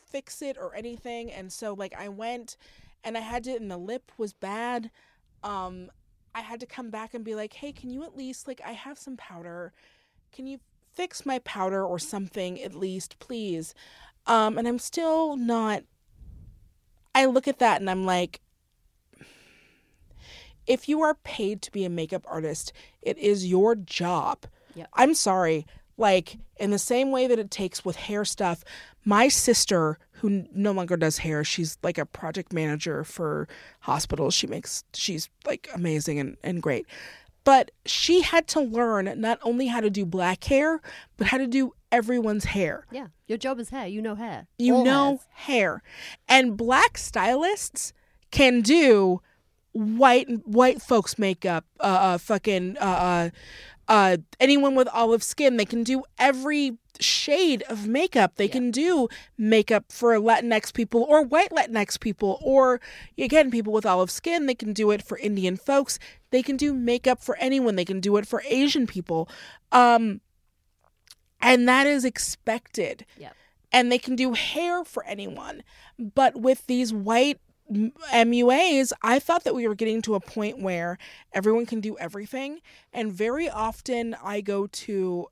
fix it or anything, and so like I went, and I had to, and the lip was bad. Um, I had to come back and be like, hey, can you at least like I have some powder, can you fix my powder or something at least, please? Um, and I'm still not. I look at that and I'm like, if you are paid to be a makeup artist, it is your job. Yep. I'm sorry. Like, in the same way that it takes with hair stuff, my sister, who no longer does hair, she's like a project manager for hospitals. She makes, she's like amazing and, and great. But she had to learn not only how to do black hair, but how to do everyone's hair. yeah, your job is hair. You know hair. You All know hairs. hair. And black stylists can do white white folks makeup, uh, uh fucking uh, uh uh anyone with olive skin, they can do every shade of makeup. They can do makeup for Latinx people or white Latinx people or again people with olive skin, they can do it for Indian folks. They can do makeup for anyone. They can do it for Asian people. Um and that is expected Yep. and they can do hair for anyone. But with these white MUAs, I thought that we were getting to a point where everyone can do everything. And very often I go to,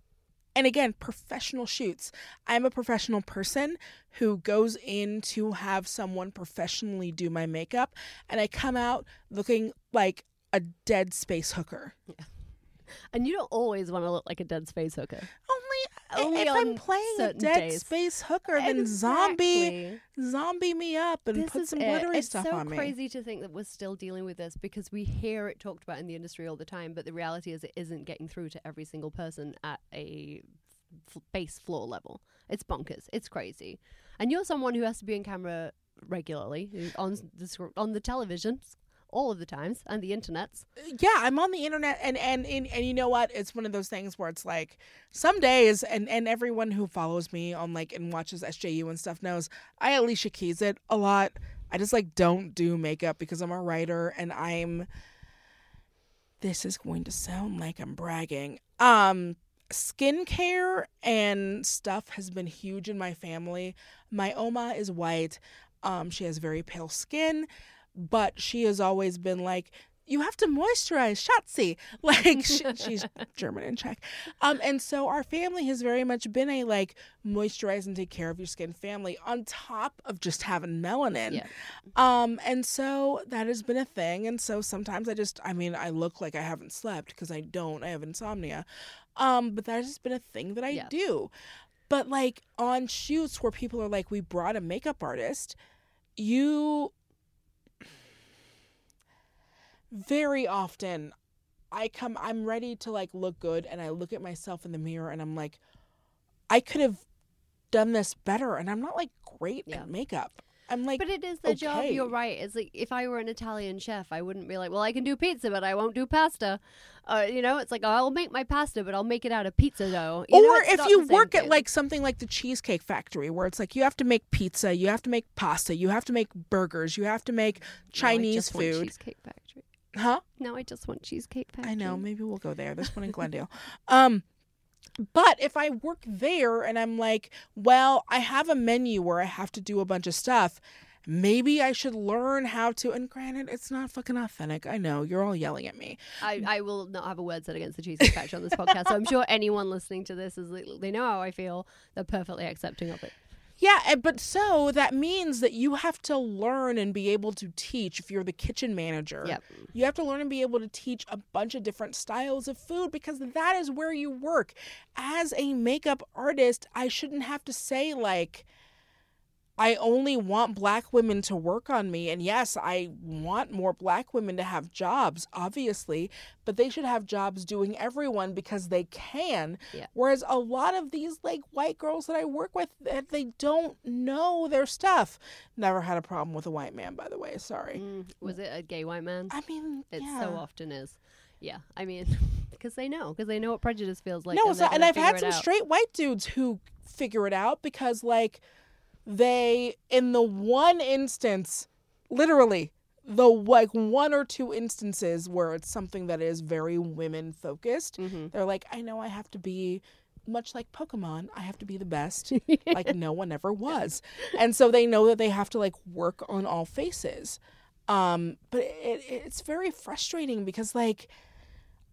and again, professional shoots. I'm a professional person who goes in to have someone professionally do my makeup, and I come out looking like a dead space hooker. And you don't always want to look like a dead space hooker. Only, Only if on I'm playing a dead days. space hooker, then zombie Exactly. zombie me up and This put some it. glittery it's stuff so on me. It's so crazy to think that we're still dealing with this because we hear it talked about in the industry all the time, but the reality is it isn't getting through to every single person at a f- base floor level. It's bonkers. It's crazy. And you're someone who has to be in camera regularly on the on the television all of the times on the internets. yeah, I'm on the internet and, and and and you know what? It's one of those things where it's like some days and and everyone who follows me on like and watches SJU and stuff knows I Alicia Keys it a lot. I just like don't do makeup because I'm a writer and I'm this is going to sound like I'm bragging. Um skincare and stuff has been huge in my family. My Oma is white. Um she has very pale skin, but she has always been like you have to moisturize, Schatzi. (laughs) Like she, she's German and Czech, um, and so our family has very much been a like moisturize and take care of your skin family on top of just having melanin. Yeah. Um, and so that has been a thing. And so sometimes I just, I mean, I look like I haven't slept because I don't. I have insomnia. Um, but that has been a thing that I Yeah. do. But like on shoots where people are like, we brought a makeup artist, you very often I come I'm ready to like look good and I look at myself in the mirror and I'm like I could have done this better and I'm not like great Yeah. at makeup. I'm like, But it is the job. You're right. It's like if I were an Italian chef, I wouldn't be like, well, I can do pizza, but I won't do pasta. Uh, you know, it's like I'll make my pasta, but I'll make it out of pizza dough. You or it's if you work at like something like the Cheesecake Factory, where it's like you have to make pizza, you have to make pasta, you have to make burgers, you have to make Chinese want food, Cheesecake Factory. Huh? Now I just want Cheesecake Factory. I know. Maybe we'll go there. This one in Glendale. (laughs) Um, but if I work there and I'm like, well, I have a menu where I have to do a bunch of stuff. Maybe I should learn how to. And granted, it's not fucking authentic. I know you're all yelling at me. I, I will not have a word said against the Cheesecake Factory on this podcast. So I'm sure anyone listening to this is they know how I feel. They're perfectly accepting of it. Yeah, eh, but so that means that you have to learn and be able to teach if you're the kitchen manager. Yep. You have to learn and be able to teach a bunch of different styles of food because that is where you work. As a makeup artist, I shouldn't have to say like I only want black women to work on me. And yes, I want more black women to have jobs, obviously, but they should have jobs doing everyone because they can. Yeah. Whereas a lot of these like white girls that I work with, they don't know their stuff. Never had a problem with a white man, by the way. Sorry. Mm, was it a gay white man? I mean, It yeah. so often is. Yeah, I mean, (laughs) because they know, because they know what prejudice feels like. no, and, it's and I've had some straight white dudes who figure it out because, like, they, in the one instance, literally, the like one or two instances where it's something that is very women focused, Mm-hmm. they're like, I know I have to be. Much like Pokemon, I have to be the best, (laughs) like no one ever was, and so they know that they have to like work on all faces. Um, but it, it's very frustrating because like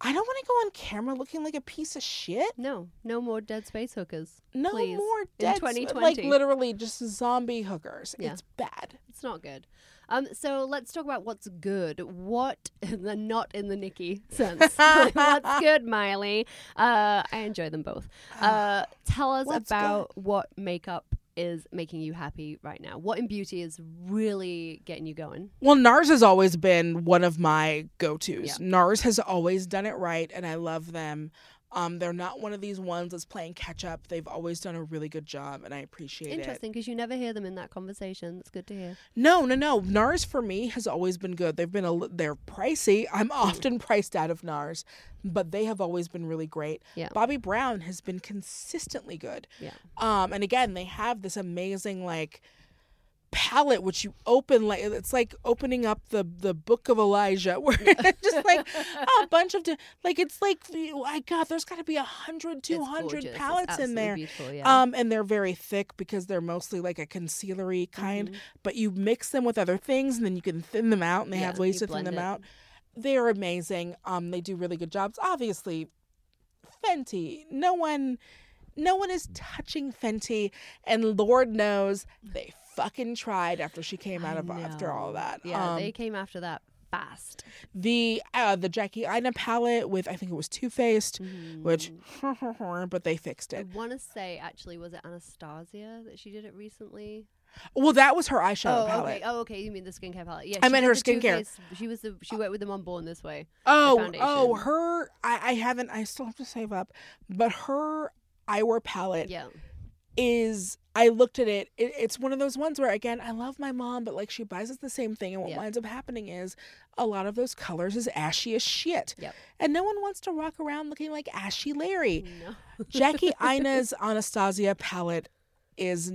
I don't want to go on camera looking like a piece of shit. No, no more dead space hookers. No please, more in dead, 2020. like literally just zombie hookers. Yeah. It's bad. It's not good. Um, so let's talk about what's good. What the not in the Nicki (laughs) sense. (laughs) what's good, Miley? Uh, I enjoy them both. (sighs) Uh, tell us What's about what makeup is making you happy right now. What in beauty is really getting you going? Well, NARS has always been one of my go-tos. Yeah. NARS has always done it right, and I love them. Um, they're not one of these ones that's playing catch up. They've always done a really good job, and I appreciate it. Interesting, because you never hear them in that conversation. It's good to hear. No, no, no. NARS for me has always been good. They've been a they're pricey. I'm often priced out of NARS, but they have always been really great. Yeah. Bobbi Brown has been consistently good. Yeah. Um, and again, they have this amazing like palette which you open like it's like opening up the the book of elijah (laughs) where it's just (laughs) like a bunch of like it's like i god there's got to be a hundred two hundred palettes in there yeah. um and they're very thick because they're mostly like a concealery kind Mm-hmm. but you mix them with other things and then you can thin them out and they Yeah, have ways to thin them it. out they're amazing um they do really good jobs obviously fenty no one no one is touching fenty and lord knows they fucking tried after she came out of after all that Yeah, um, they came after that fast. the uh the jackie aina palette with i think it was too faced which (laughs) but they fixed it. I want to say, actually, was it Anastasia that she did it recently? well that was her eyeshadow oh, palette okay. Oh, okay. You mean the skincare palette? Yeah, I meant her skincare. She was the she went with them on Born This Way. Oh, oh, her. I, I haven't. I still have to save up, but her eyewear palette Yeah, is. I looked at it, it. It's one of those ones where again, I love my mom, but like she buys us the same thing, and what Yeah. winds up happening is a lot of those colors is ashy as shit, Yep. and no one wants to walk around looking like ashy Larry. no, (laughs) Jackie Aina's Anastasia palette is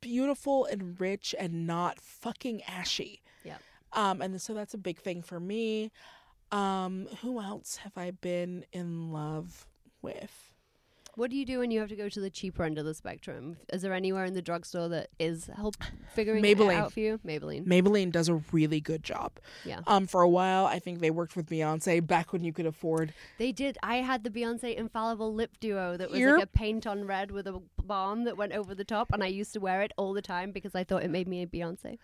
beautiful and rich and not fucking ashy. yeah. Um, and so that's a big thing for me. Um, who else have I been in love with? What do you do when you have to go to the cheaper end of the spectrum? Is there anywhere in the drugstore that is help figuring it Maybelline. out for you? Maybelline. Maybelline does a really good job. Yeah. Um, for a while, I think they worked with Beyonce back when you could afford. They did. I had the Beyonce Infallible Lip Duo that was You're- like a paint on red with a balm that went over the top, and I used to wear it all the time because I thought it made me a Beyonce.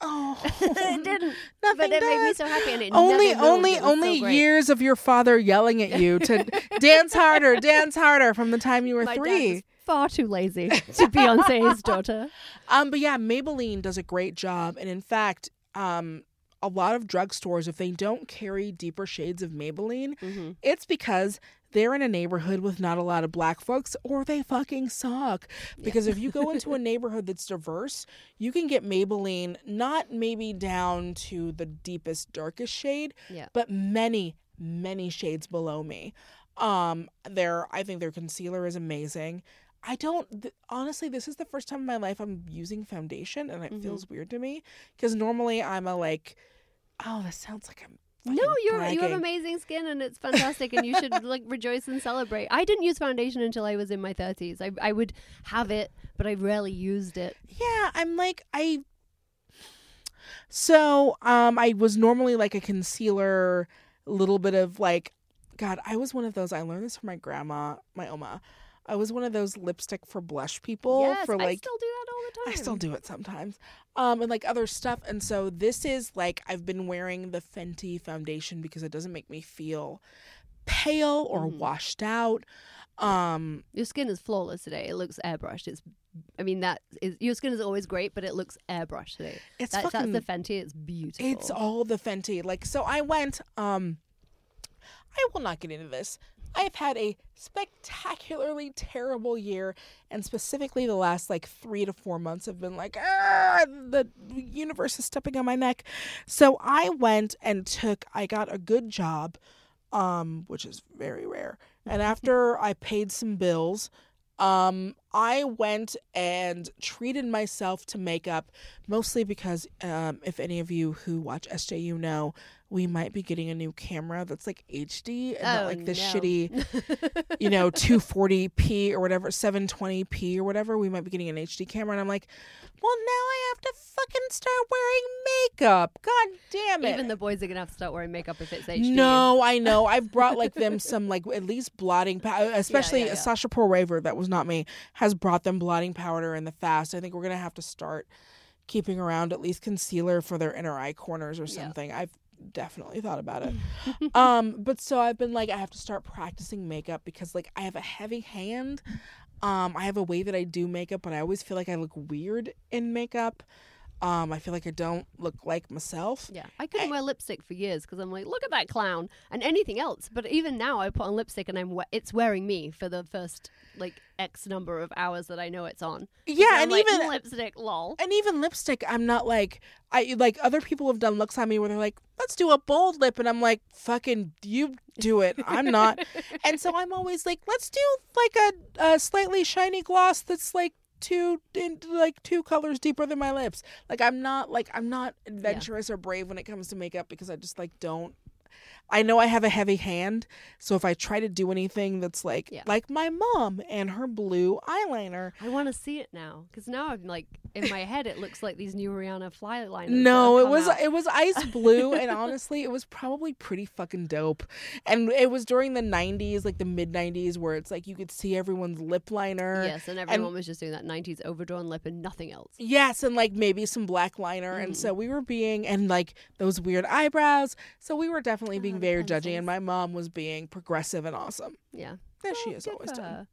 Oh, (laughs) it didn't, Nothing but it made me so happy, and it only, only, was so only years of your father yelling at you to (laughs) dance harder, dance harder from the time you were My three. was far too lazy to Beyonce's (laughs) daughter. Um, but yeah, Maybelline does a great job, and in fact, um, a lot of drugstores, if they don't carry deeper shades of Maybelline, Mm-hmm. it's because they're in a neighborhood with not a lot of black folks or they fucking suck. Because if you go into a (laughs) neighborhood that's diverse, you can get Maybelline not maybe down to the deepest, darkest shade, Yeah. but many, many shades below me. Um, their I think their concealer is amazing. I don't th- honestly. This is the first time in my life I'm using foundation, and it Mm-hmm. feels weird to me because normally I'm a like, oh, this sounds like I'm. No, you're you have amazing skin and it's (laughs) fantastic and you should like rejoice and celebrate. I didn't use foundation until I was in my 30s. I I would have it, but I rarely used it. Yeah, I'm like I. So, um, I was normally like a concealer, a little bit of like, God, I was one of those. I learned this from my grandma, my oma. I was one of those lipstick for blush people yes, for like, I still do that all the time. I still do it sometimes. Um, and like other stuff. And so this is like I've been wearing the Fenty foundation because it doesn't make me feel pale or Mm. washed out. Um, Your skin is flawless today. It looks airbrushed. It's, I mean, that is your skin is always great, but it looks airbrushed today. It's That- fucking- that's the Fenty. It's beautiful. it's all the Fenty. Like so I went um I will not get into this. I've had a spectacularly terrible year, and specifically the last like three to four months have been like, ah, the universe is stepping on my neck. So I went and took, I got a good job, um, which is very rare. And after I paid some bills, um, I went and treated myself to makeup, mostly because um, if any of you who watch SJU know, we might be getting a new camera that's like HD and not Oh, like this no. shitty, (laughs) you know, 240p or whatever, 720p or whatever. We might be getting an HD camera, and I'm like, well, now I have to fucking start wearing makeup. God damn it! Even the boys are gonna have to start wearing makeup if it's HD. No, I know. I've brought like them some like at least blotting powder, uh, especially yeah, yeah. Sasha Perl-Raver. That was not me. Has brought them blotting powder in the fast. I think we're gonna have to start keeping around at least concealer for their inner eye corners or Yeah. something. I've definitely thought about it. (laughs) um, but so I've been like, I have to start practicing makeup because like I have a heavy hand. Um, I have a way that I do makeup, but I always feel like I look weird in makeup. Um, I feel like I don't look like myself. Yeah, I couldn't wear lipstick for years because I'm like, look at that clown and anything else. But even now, I put on lipstick and I'm it's wearing me for the first like X number of hours that I know it's on. Yeah, and like, even lipstick, lol. and even lipstick i'm not like i like other people have done looks on me where they're like let's do a bold lip and i'm like fucking you do it i'm not (laughs) and so i'm always like let's do like a, a slightly shiny gloss that's like two in, like two colors deeper than my lips. Like i'm not like i'm not adventurous or brave when it comes to makeup because i just like don't I know I have a heavy hand, so if I try to do anything that's like Yeah. like my mom and her blue eyeliner, I want to see it now because now I'm like in my head it looks like these new Rihanna fly liners. No, it was out. it was ice blue, and (laughs) honestly, it was probably pretty fucking dope. And it was during the '90s, like the mid '90s, where it's like you could see everyone's lip liner. yes, and everyone was just doing that '90s overdrawn lip and nothing else. Yes, and like maybe some black liner, and so mm-hmm. we were being and like those weird eyebrows. So we were definitely being very judgy, and my mom was being progressive and awesome. Yeah. As she Oh, has always done.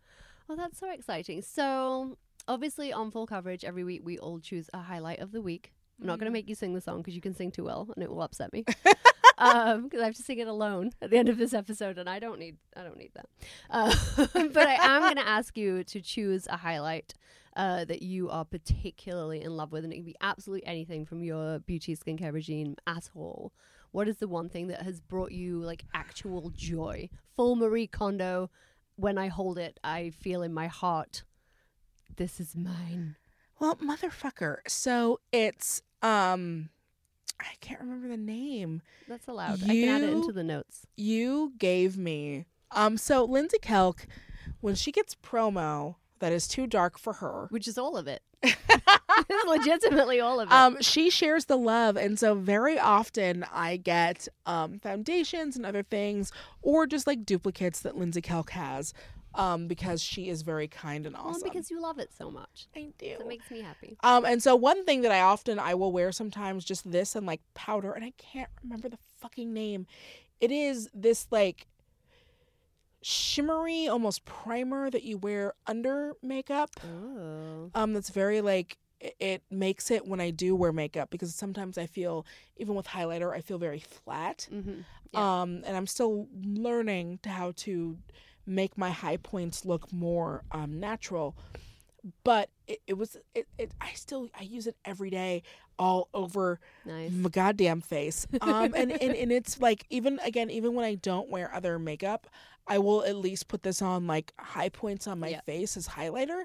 Well, that's so exciting. So, obviously, on full coverage every week, we all choose a highlight of the week. I'm not going Mm. to make you sing the song because you can sing too well, and it will upset me. (laughs) um, because I have to sing it alone at the end of this episode, and I don't need I don't need that. Uh, (laughs) but I am going to ask you to choose a highlight. Uh, that you are particularly in love with, and it can be absolutely anything from your beauty skincare regime at all. What is the one thing that has brought you like actual joy? Full Marie Kondo. When I hold it, I feel in my heart, this is mine. Well, motherfucker. So it's um, I can't remember the name. That's allowed. I can add it into the notes. you gave me um so Lindsey Kelk when she gets promo that is too dark for her which is all of it. (laughs) it's legitimately all of it. um she shares the love and so very often I get um foundations and other things or just like duplicates that Lindsey Kelk has um because she is very kind and well, awesome because you love it so much. I do So it makes me happy. um, and so one thing that I often I will wear sometimes just this and like powder, and I can't remember the fucking name. It is this like shimmery, almost primer that you wear under makeup. Oh. Um, that's very like it, makes it when I do wear makeup because sometimes I feel even with highlighter I feel very flat. Mm-hmm. Um, and I'm still learning to how to make my high points look more um, natural. But it, it was it, it I still I use it every day all over Nice. my goddamn face. Um and, and, and it's like even again, even when I don't wear other makeup, I will at least put this on like high points on my Yeah. face as highlighter.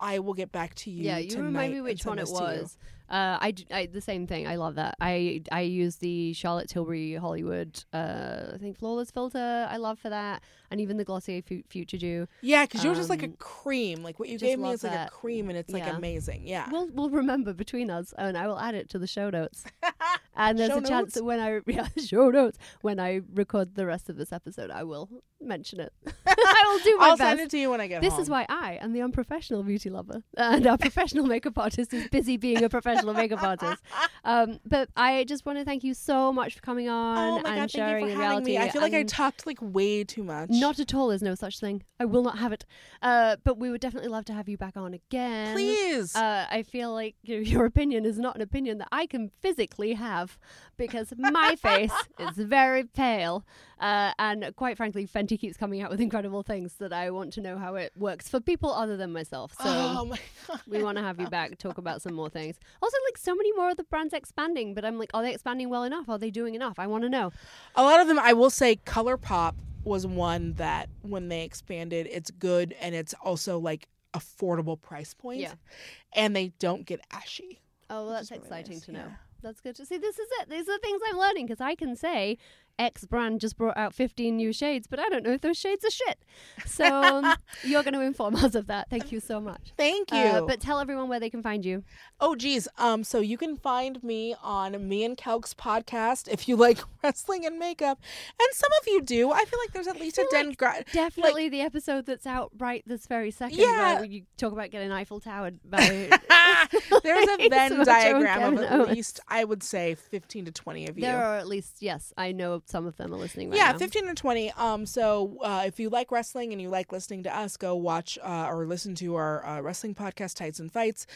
I will get back to you. Yeah, you remind me which one it was. Uh, I, I- the same thing. I love that. I I use the Charlotte Tilbury Hollywood. Uh, I think flawless filter. I love for that, and even the Glossier Fu- Future Dew. Yeah, because yours is like a Um, cream. Like what you gave me is like that. a cream, and it's like Yeah. amazing. Yeah. We'll we'll remember between us, and I will add it to the show notes. (laughs) and there's Show a chance notes? that when I (laughs) yeah show notes when I record the rest of this episode, I will mention it. (laughs) I will do my I'll best. send it to you when I get This home. is why I am the unprofessional beauty lover, and our professional makeup artist is busy being a professional (laughs) makeup artist. Um, but I just want to thank you so much for coming on Oh my and god, thank sharing you the reality. me. I feel like I talked like way too much. not at all. There's no such thing. I will not have it. Uh, but we would definitely love to have you back on again. Please. Uh, I feel like you know, (laughs) your opinion is not an opinion that I can physically have because my face is very pale. Uh, and quite frankly, Fenty keeps coming out with incredible things that I want to know how it works for people other than myself. So oh my god. we want to have you back, talk about some more things. Also, like so many more of the brands expanding, but I'm like, are they expanding well enough? Are they doing enough? I want to know. A lot of them, I will say, ColourPop was one that when they expanded, it's good and it's also like affordable price point. Yeah. And they don't get ashy. Oh, well, that's really exciting nice, to know. yeah. That's good to see. This is it. These are the things I'm learning because I can say X brand just brought out 15 new shades, but I don't know if those shades are shit. So (laughs) you're going to inform us of that. Thank you so much. Thank you. Uh, but tell everyone where they can find you. Oh geez. Um, so you can find me on me and Kelk's podcast if you like (laughs) wrestling and makeup. And some of you do. I feel like there's at least a feel den gra- Definitely the episode that's out right this very second. Yeah. Where you talk about getting Eiffel Towered (laughs) by. There's a Venn diagram of at Owens. least I would say fifteen to twenty of you. There are at least yes, I know some of them are listening right yeah, now. 15 or 20. Um, so uh, if you like wrestling and you like listening to us, go watch uh, or listen to our uh, wrestling podcast, Tights and Fights.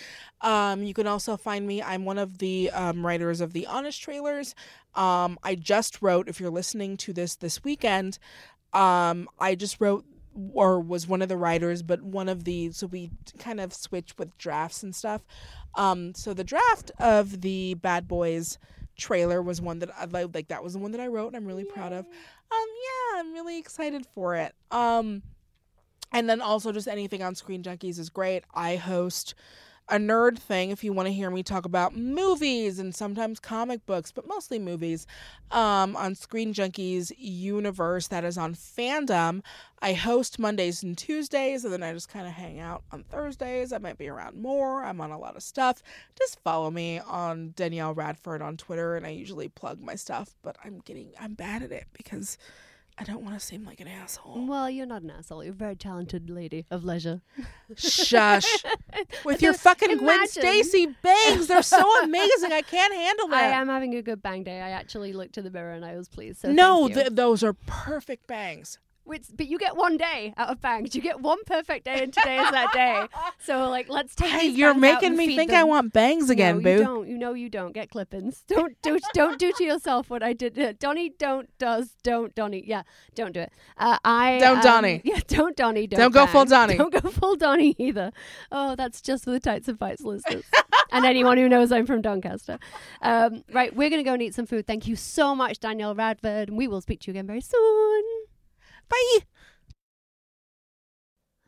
Um, you can also find me. I'm one of the um, writers of the Honest trailers. Um, I just wrote, if you're listening to this this weekend, um, I just wrote or was one of the writers, but one of the so we kind of switch with drafts and stuff. Um, so the draft of the Bad Boys trailer was one that I like. Like that was the one that I wrote, and I'm really proud of. Um, yeah, I'm really excited for it. Um, and then also just anything on Screen Junkies is great. I host a nerd thing if you want to hear me talk about movies and sometimes comic books, but mostly movies. Um, on Screen Junkies Universe, that is on Fandom. I host Mondays and Tuesdays, and then I just kind of hang out on Thursdays. I might be around more. I'm on a lot of stuff. Just follow me on Danielle Radford on Twitter, and I usually plug my stuff, but I'm getting I'm bad at it because I don't want to seem like an asshole. Well, you're not an asshole. You're a very talented lady of leisure. Shush. (laughs) With your fucking Gwen. Stacy bangs, they're so amazing. I can't handle that. I am having a good bang day. I actually looked to the mirror and I was pleased. So no, thank you. th- those are perfect bangs. Which, but you get one day out of bangs. You get one perfect day, and today is that day. So, like, let's take. Hey, these you're making me think I want bangs again, no, boo. You don't. You know you don't. Get clippings. (laughs) Don't do. don't do to yourself what I did. Donny don't does don't Donny. Yeah, don't do it. Uh, I Don't um, Donny. (laughs) Yeah, don't Donny. Don't, Don't go full. Donny. Don't go full Donny either. Oh, that's just for the tights and fights listeners. and anyone who knows I'm from Doncaster. Um, right, we're gonna go and eat some food. Thank you so much, Danielle Radford, and we will speak to you again very soon. Bye.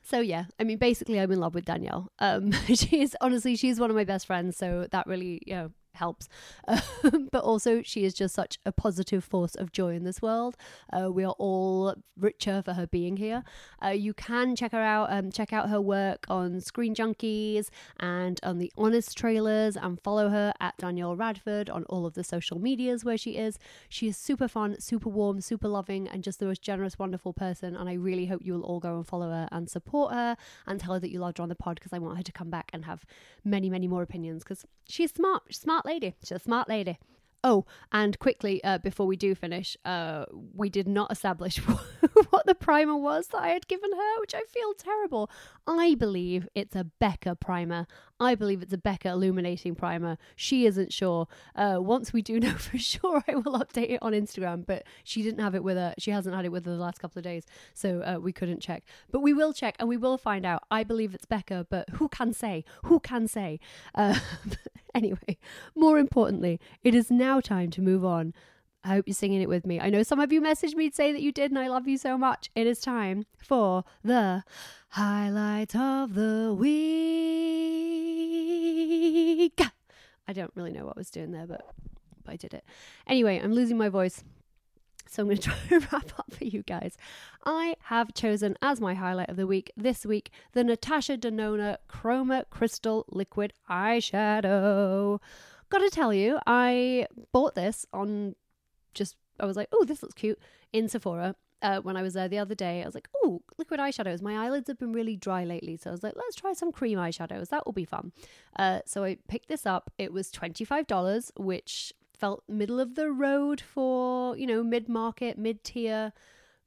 So yeah, I mean, basically, I'm in love with Danielle. Um, (laughs) she's honestly, she's one of my best friends, so that really, you know, helps. (laughs) Um, but also, she is just such a positive force of joy in this world. Uh, we are all richer for her being here. Uh, you can check her out. Um, check out her work on Screen Junkies and on the Honest trailers, and follow her at Danielle Radford on all of the social medias where she is. She is super fun, super warm, super loving, and just the most generous, wonderful person. And I really hope you will all go and follow her and support her and tell her that you loved her on the pod because I want her to come back and have many, many more opinions because she's smart, smart lady. She's a smart lady. oh, and quickly uh, before we do finish, uh, we did not establish (laughs) what the primer was that I had given her, which I feel terrible. I believe it's a Becca primer. I believe it's a Becca illuminating primer. She isn't sure. Uh, once we do (laughs) know for sure, I will update it on Instagram. But she didn't have it with her. She hasn't had it with her the last couple of days, so uh, we couldn't check. But we will check and we will find out. I believe it's Becca, but who can say? Who can say? (laughs) (laughs) Anyway, more importantly, it is now time to move on. I hope you're singing it with me. I know some of you messaged me to say that you did, and I love you so much. It is time for the highlight of the week. I don't really know what I was doing there, but, but I did it. Anyway, I'm losing my voice. So I'm going (laughs) to try and wrap up for you guys. I have chosen as my highlight of the week this week the Natasha Denona Chroma Crystal Liquid Eyeshadow. Gotta tell you, I bought this on just, I was like, oh, this looks cute in Sephora. Uh, when I was there the other day, I was like, oh, liquid eyeshadows. My eyelids have been really dry lately. So I was like, let's try some cream eyeshadows. That will be fun. Uh, so I picked this up. It was $25, which felt middle of the road for, you know, mid market, mid tier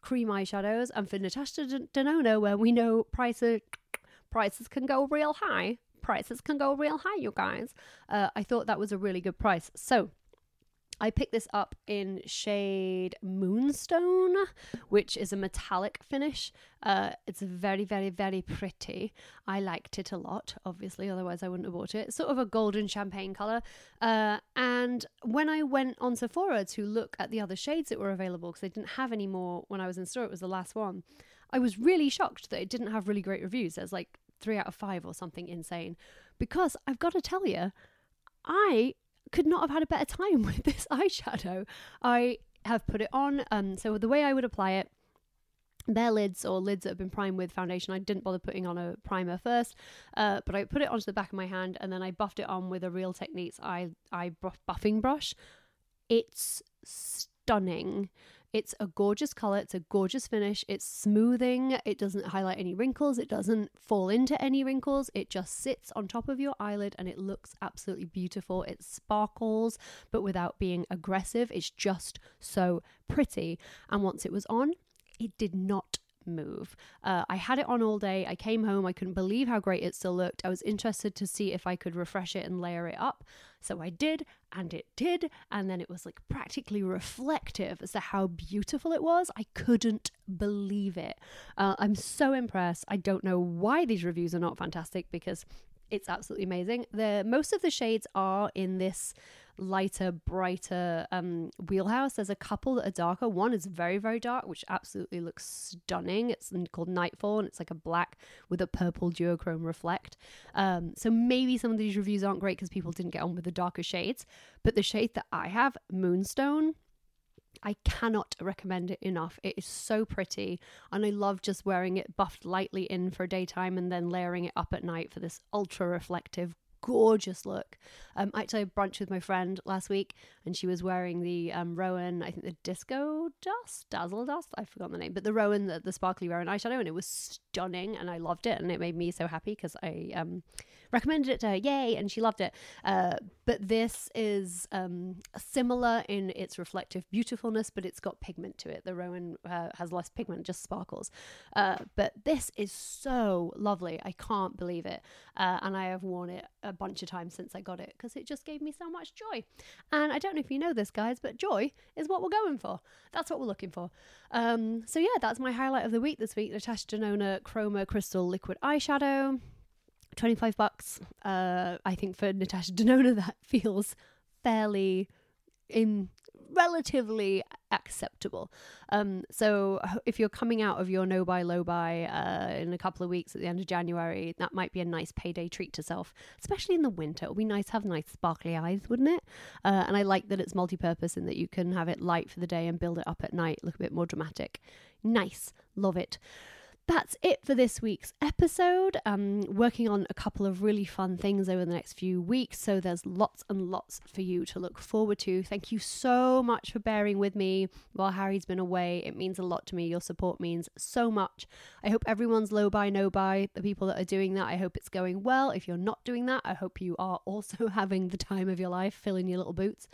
cream eyeshadows. And for Natasha Denona, where we know prices, prices can go real high, prices can go real high, you guys. Uh, I thought that was a really good price. So I picked this up in shade Moonstone, which is a metallic finish. Uh, it's very, very, very pretty. I liked it a lot, obviously, otherwise I wouldn't have bought it. It's sort of a golden champagne colour. Uh, and when I went on Sephora to look at the other shades that were available, because they didn't have any more when I was in store, it was the last one. I was really shocked that it didn't have really great reviews. There's like three out of five or something insane. Because I've got to tell you, I could not have had a better time (laughs) with this eyeshadow. I have put it on. Um, so the way I would apply it, bare lids or lids that have been primed with foundation. I didn't bother putting on a primer first, uh, but I put it onto the back of my hand and then I buffed it on with a Real Techniques eye eye buffing brush. It's stunning. It's a gorgeous color, it's a gorgeous finish, it's smoothing, it doesn't highlight any wrinkles, it doesn't fall into any wrinkles, it just sits on top of your eyelid and it looks absolutely beautiful. It sparkles, but without being aggressive. It's just so pretty. And once it was on, it did not move. Uh, I had it on all day. I came home. I couldn't believe how great it still looked. I was interested to see if I could refresh it and layer it up. So I did, and it did. And then it was like practically reflective as to how beautiful it was. I couldn't believe it. Uh, I'm so impressed. I don't know why these reviews are not fantastic because it's absolutely amazing. The most of the shades are in this lighter, brighter um, wheelhouse. There's a couple that are darker. One is very, very dark, which absolutely looks stunning. It's called Nightfall, and it's like a black with a purple duochrome reflect. Um, so maybe some of these reviews aren't great because people didn't get on with the darker shades. But the shade that I have, Moonstone, I cannot recommend it enough. It is so pretty, and I love just wearing it buffed lightly in for daytime and then layering it up at night for this ultra reflective, gorgeous look. Um, I actually brunch with my friend last week, and she was wearing the um, Roen, I think the Disco Dust, Dazzle Dust, I forgot the name, but the Roen, the, the sparkly Roen eyeshadow, and it was stunning, and I loved it, and it made me so happy because I um, recommended it to her, yay, and she loved it. Uh, but this is um, similar in its reflective beautifulness, but it's got pigment to it. The Roen uh, has less pigment, just sparkles. Uh, but this is so lovely. I can't believe it. Uh, and I have worn it a bunch of times since I got it because it just gave me so much joy. And I don't know if you know this, guys, but joy is what we're going for. That's what we're looking for. Um, so yeah, that's my highlight of the week this week. Natasha Denona Chroma Crystal Liquid Eyeshadow. 25 bucks. Uh, I think for Natasha Denona, (laughs) that feels fairly in relatively acceptable. Um, so if you're coming out of your no buy low buy uh, in a couple of weeks at the end of January, that might be a nice payday treat to self, especially in the winter. It would be nice to have nice sparkly eyes, wouldn't it? Uh, and I like that it's multi-purpose in that you can have it light for the day and build it up at night, look a bit more dramatic. Nice, love it. That's it for this week's episode. I'm working on a couple of really fun things over the next few weeks, so there's lots and lots for you to look forward to. Thank you so much for bearing with me while Harry's been away. It means a lot to me. Your support means so much. I hope everyone's low by, no by. The people that are doing that, I hope it's going well. If you're not doing that, I hope you are also (laughs) having the time of your life, filling your little boots.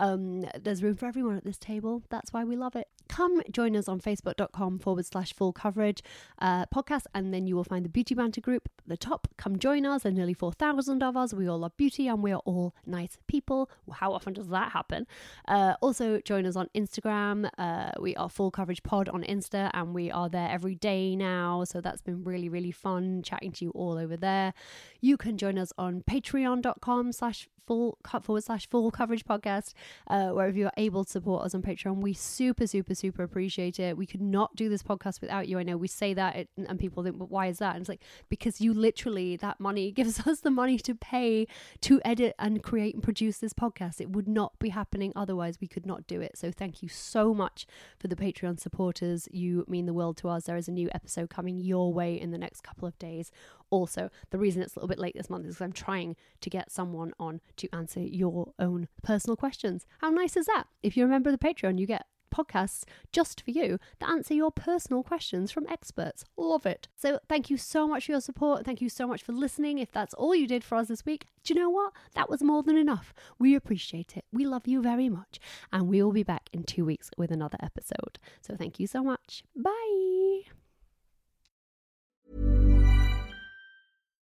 Um, there's room for everyone at this table. That's why we love it. Come join us on facebook.com forward slash full coverage uh, podcast, and then you will find the Beauty Banter group at the top. Come join us. There are nearly 4,000 of us. We all love beauty and we are all nice people. How often does that happen? Uh, also, join us on Instagram. Uh, we are Full Coverage Pod on Insta, and we are there every day now. So that's been really, really fun chatting to you all over there. You can join us on patreon.com slash full forward slash full coverage podcast, uh, wherever you're able to support us on Patreon. We super, super, super appreciate it. We could not do this podcast without you. I know we say that it, and people think, but why is that? And it's like, because you literally, that money (laughs) gives us the money to pay to edit and create and produce this podcast. It would not be happening otherwise. We could not do it. So thank you so much for the Patreon supporters. You mean the world to us. There is a new episode coming your way in the next couple of days. Also, the reason it's a little bit late this month is because I'm trying to get someone on to answer your own personal questions. How nice is that? If you remember the Patreon, you get podcasts just for you that answer your personal questions from experts. Love it. So, thank you so much for your support. Thank you so much for listening. If that's all you did for us this week, do you know what? That was more than enough. We appreciate it. We love you very much. And we will be back in two weeks with another episode. So, thank you so much. Bye.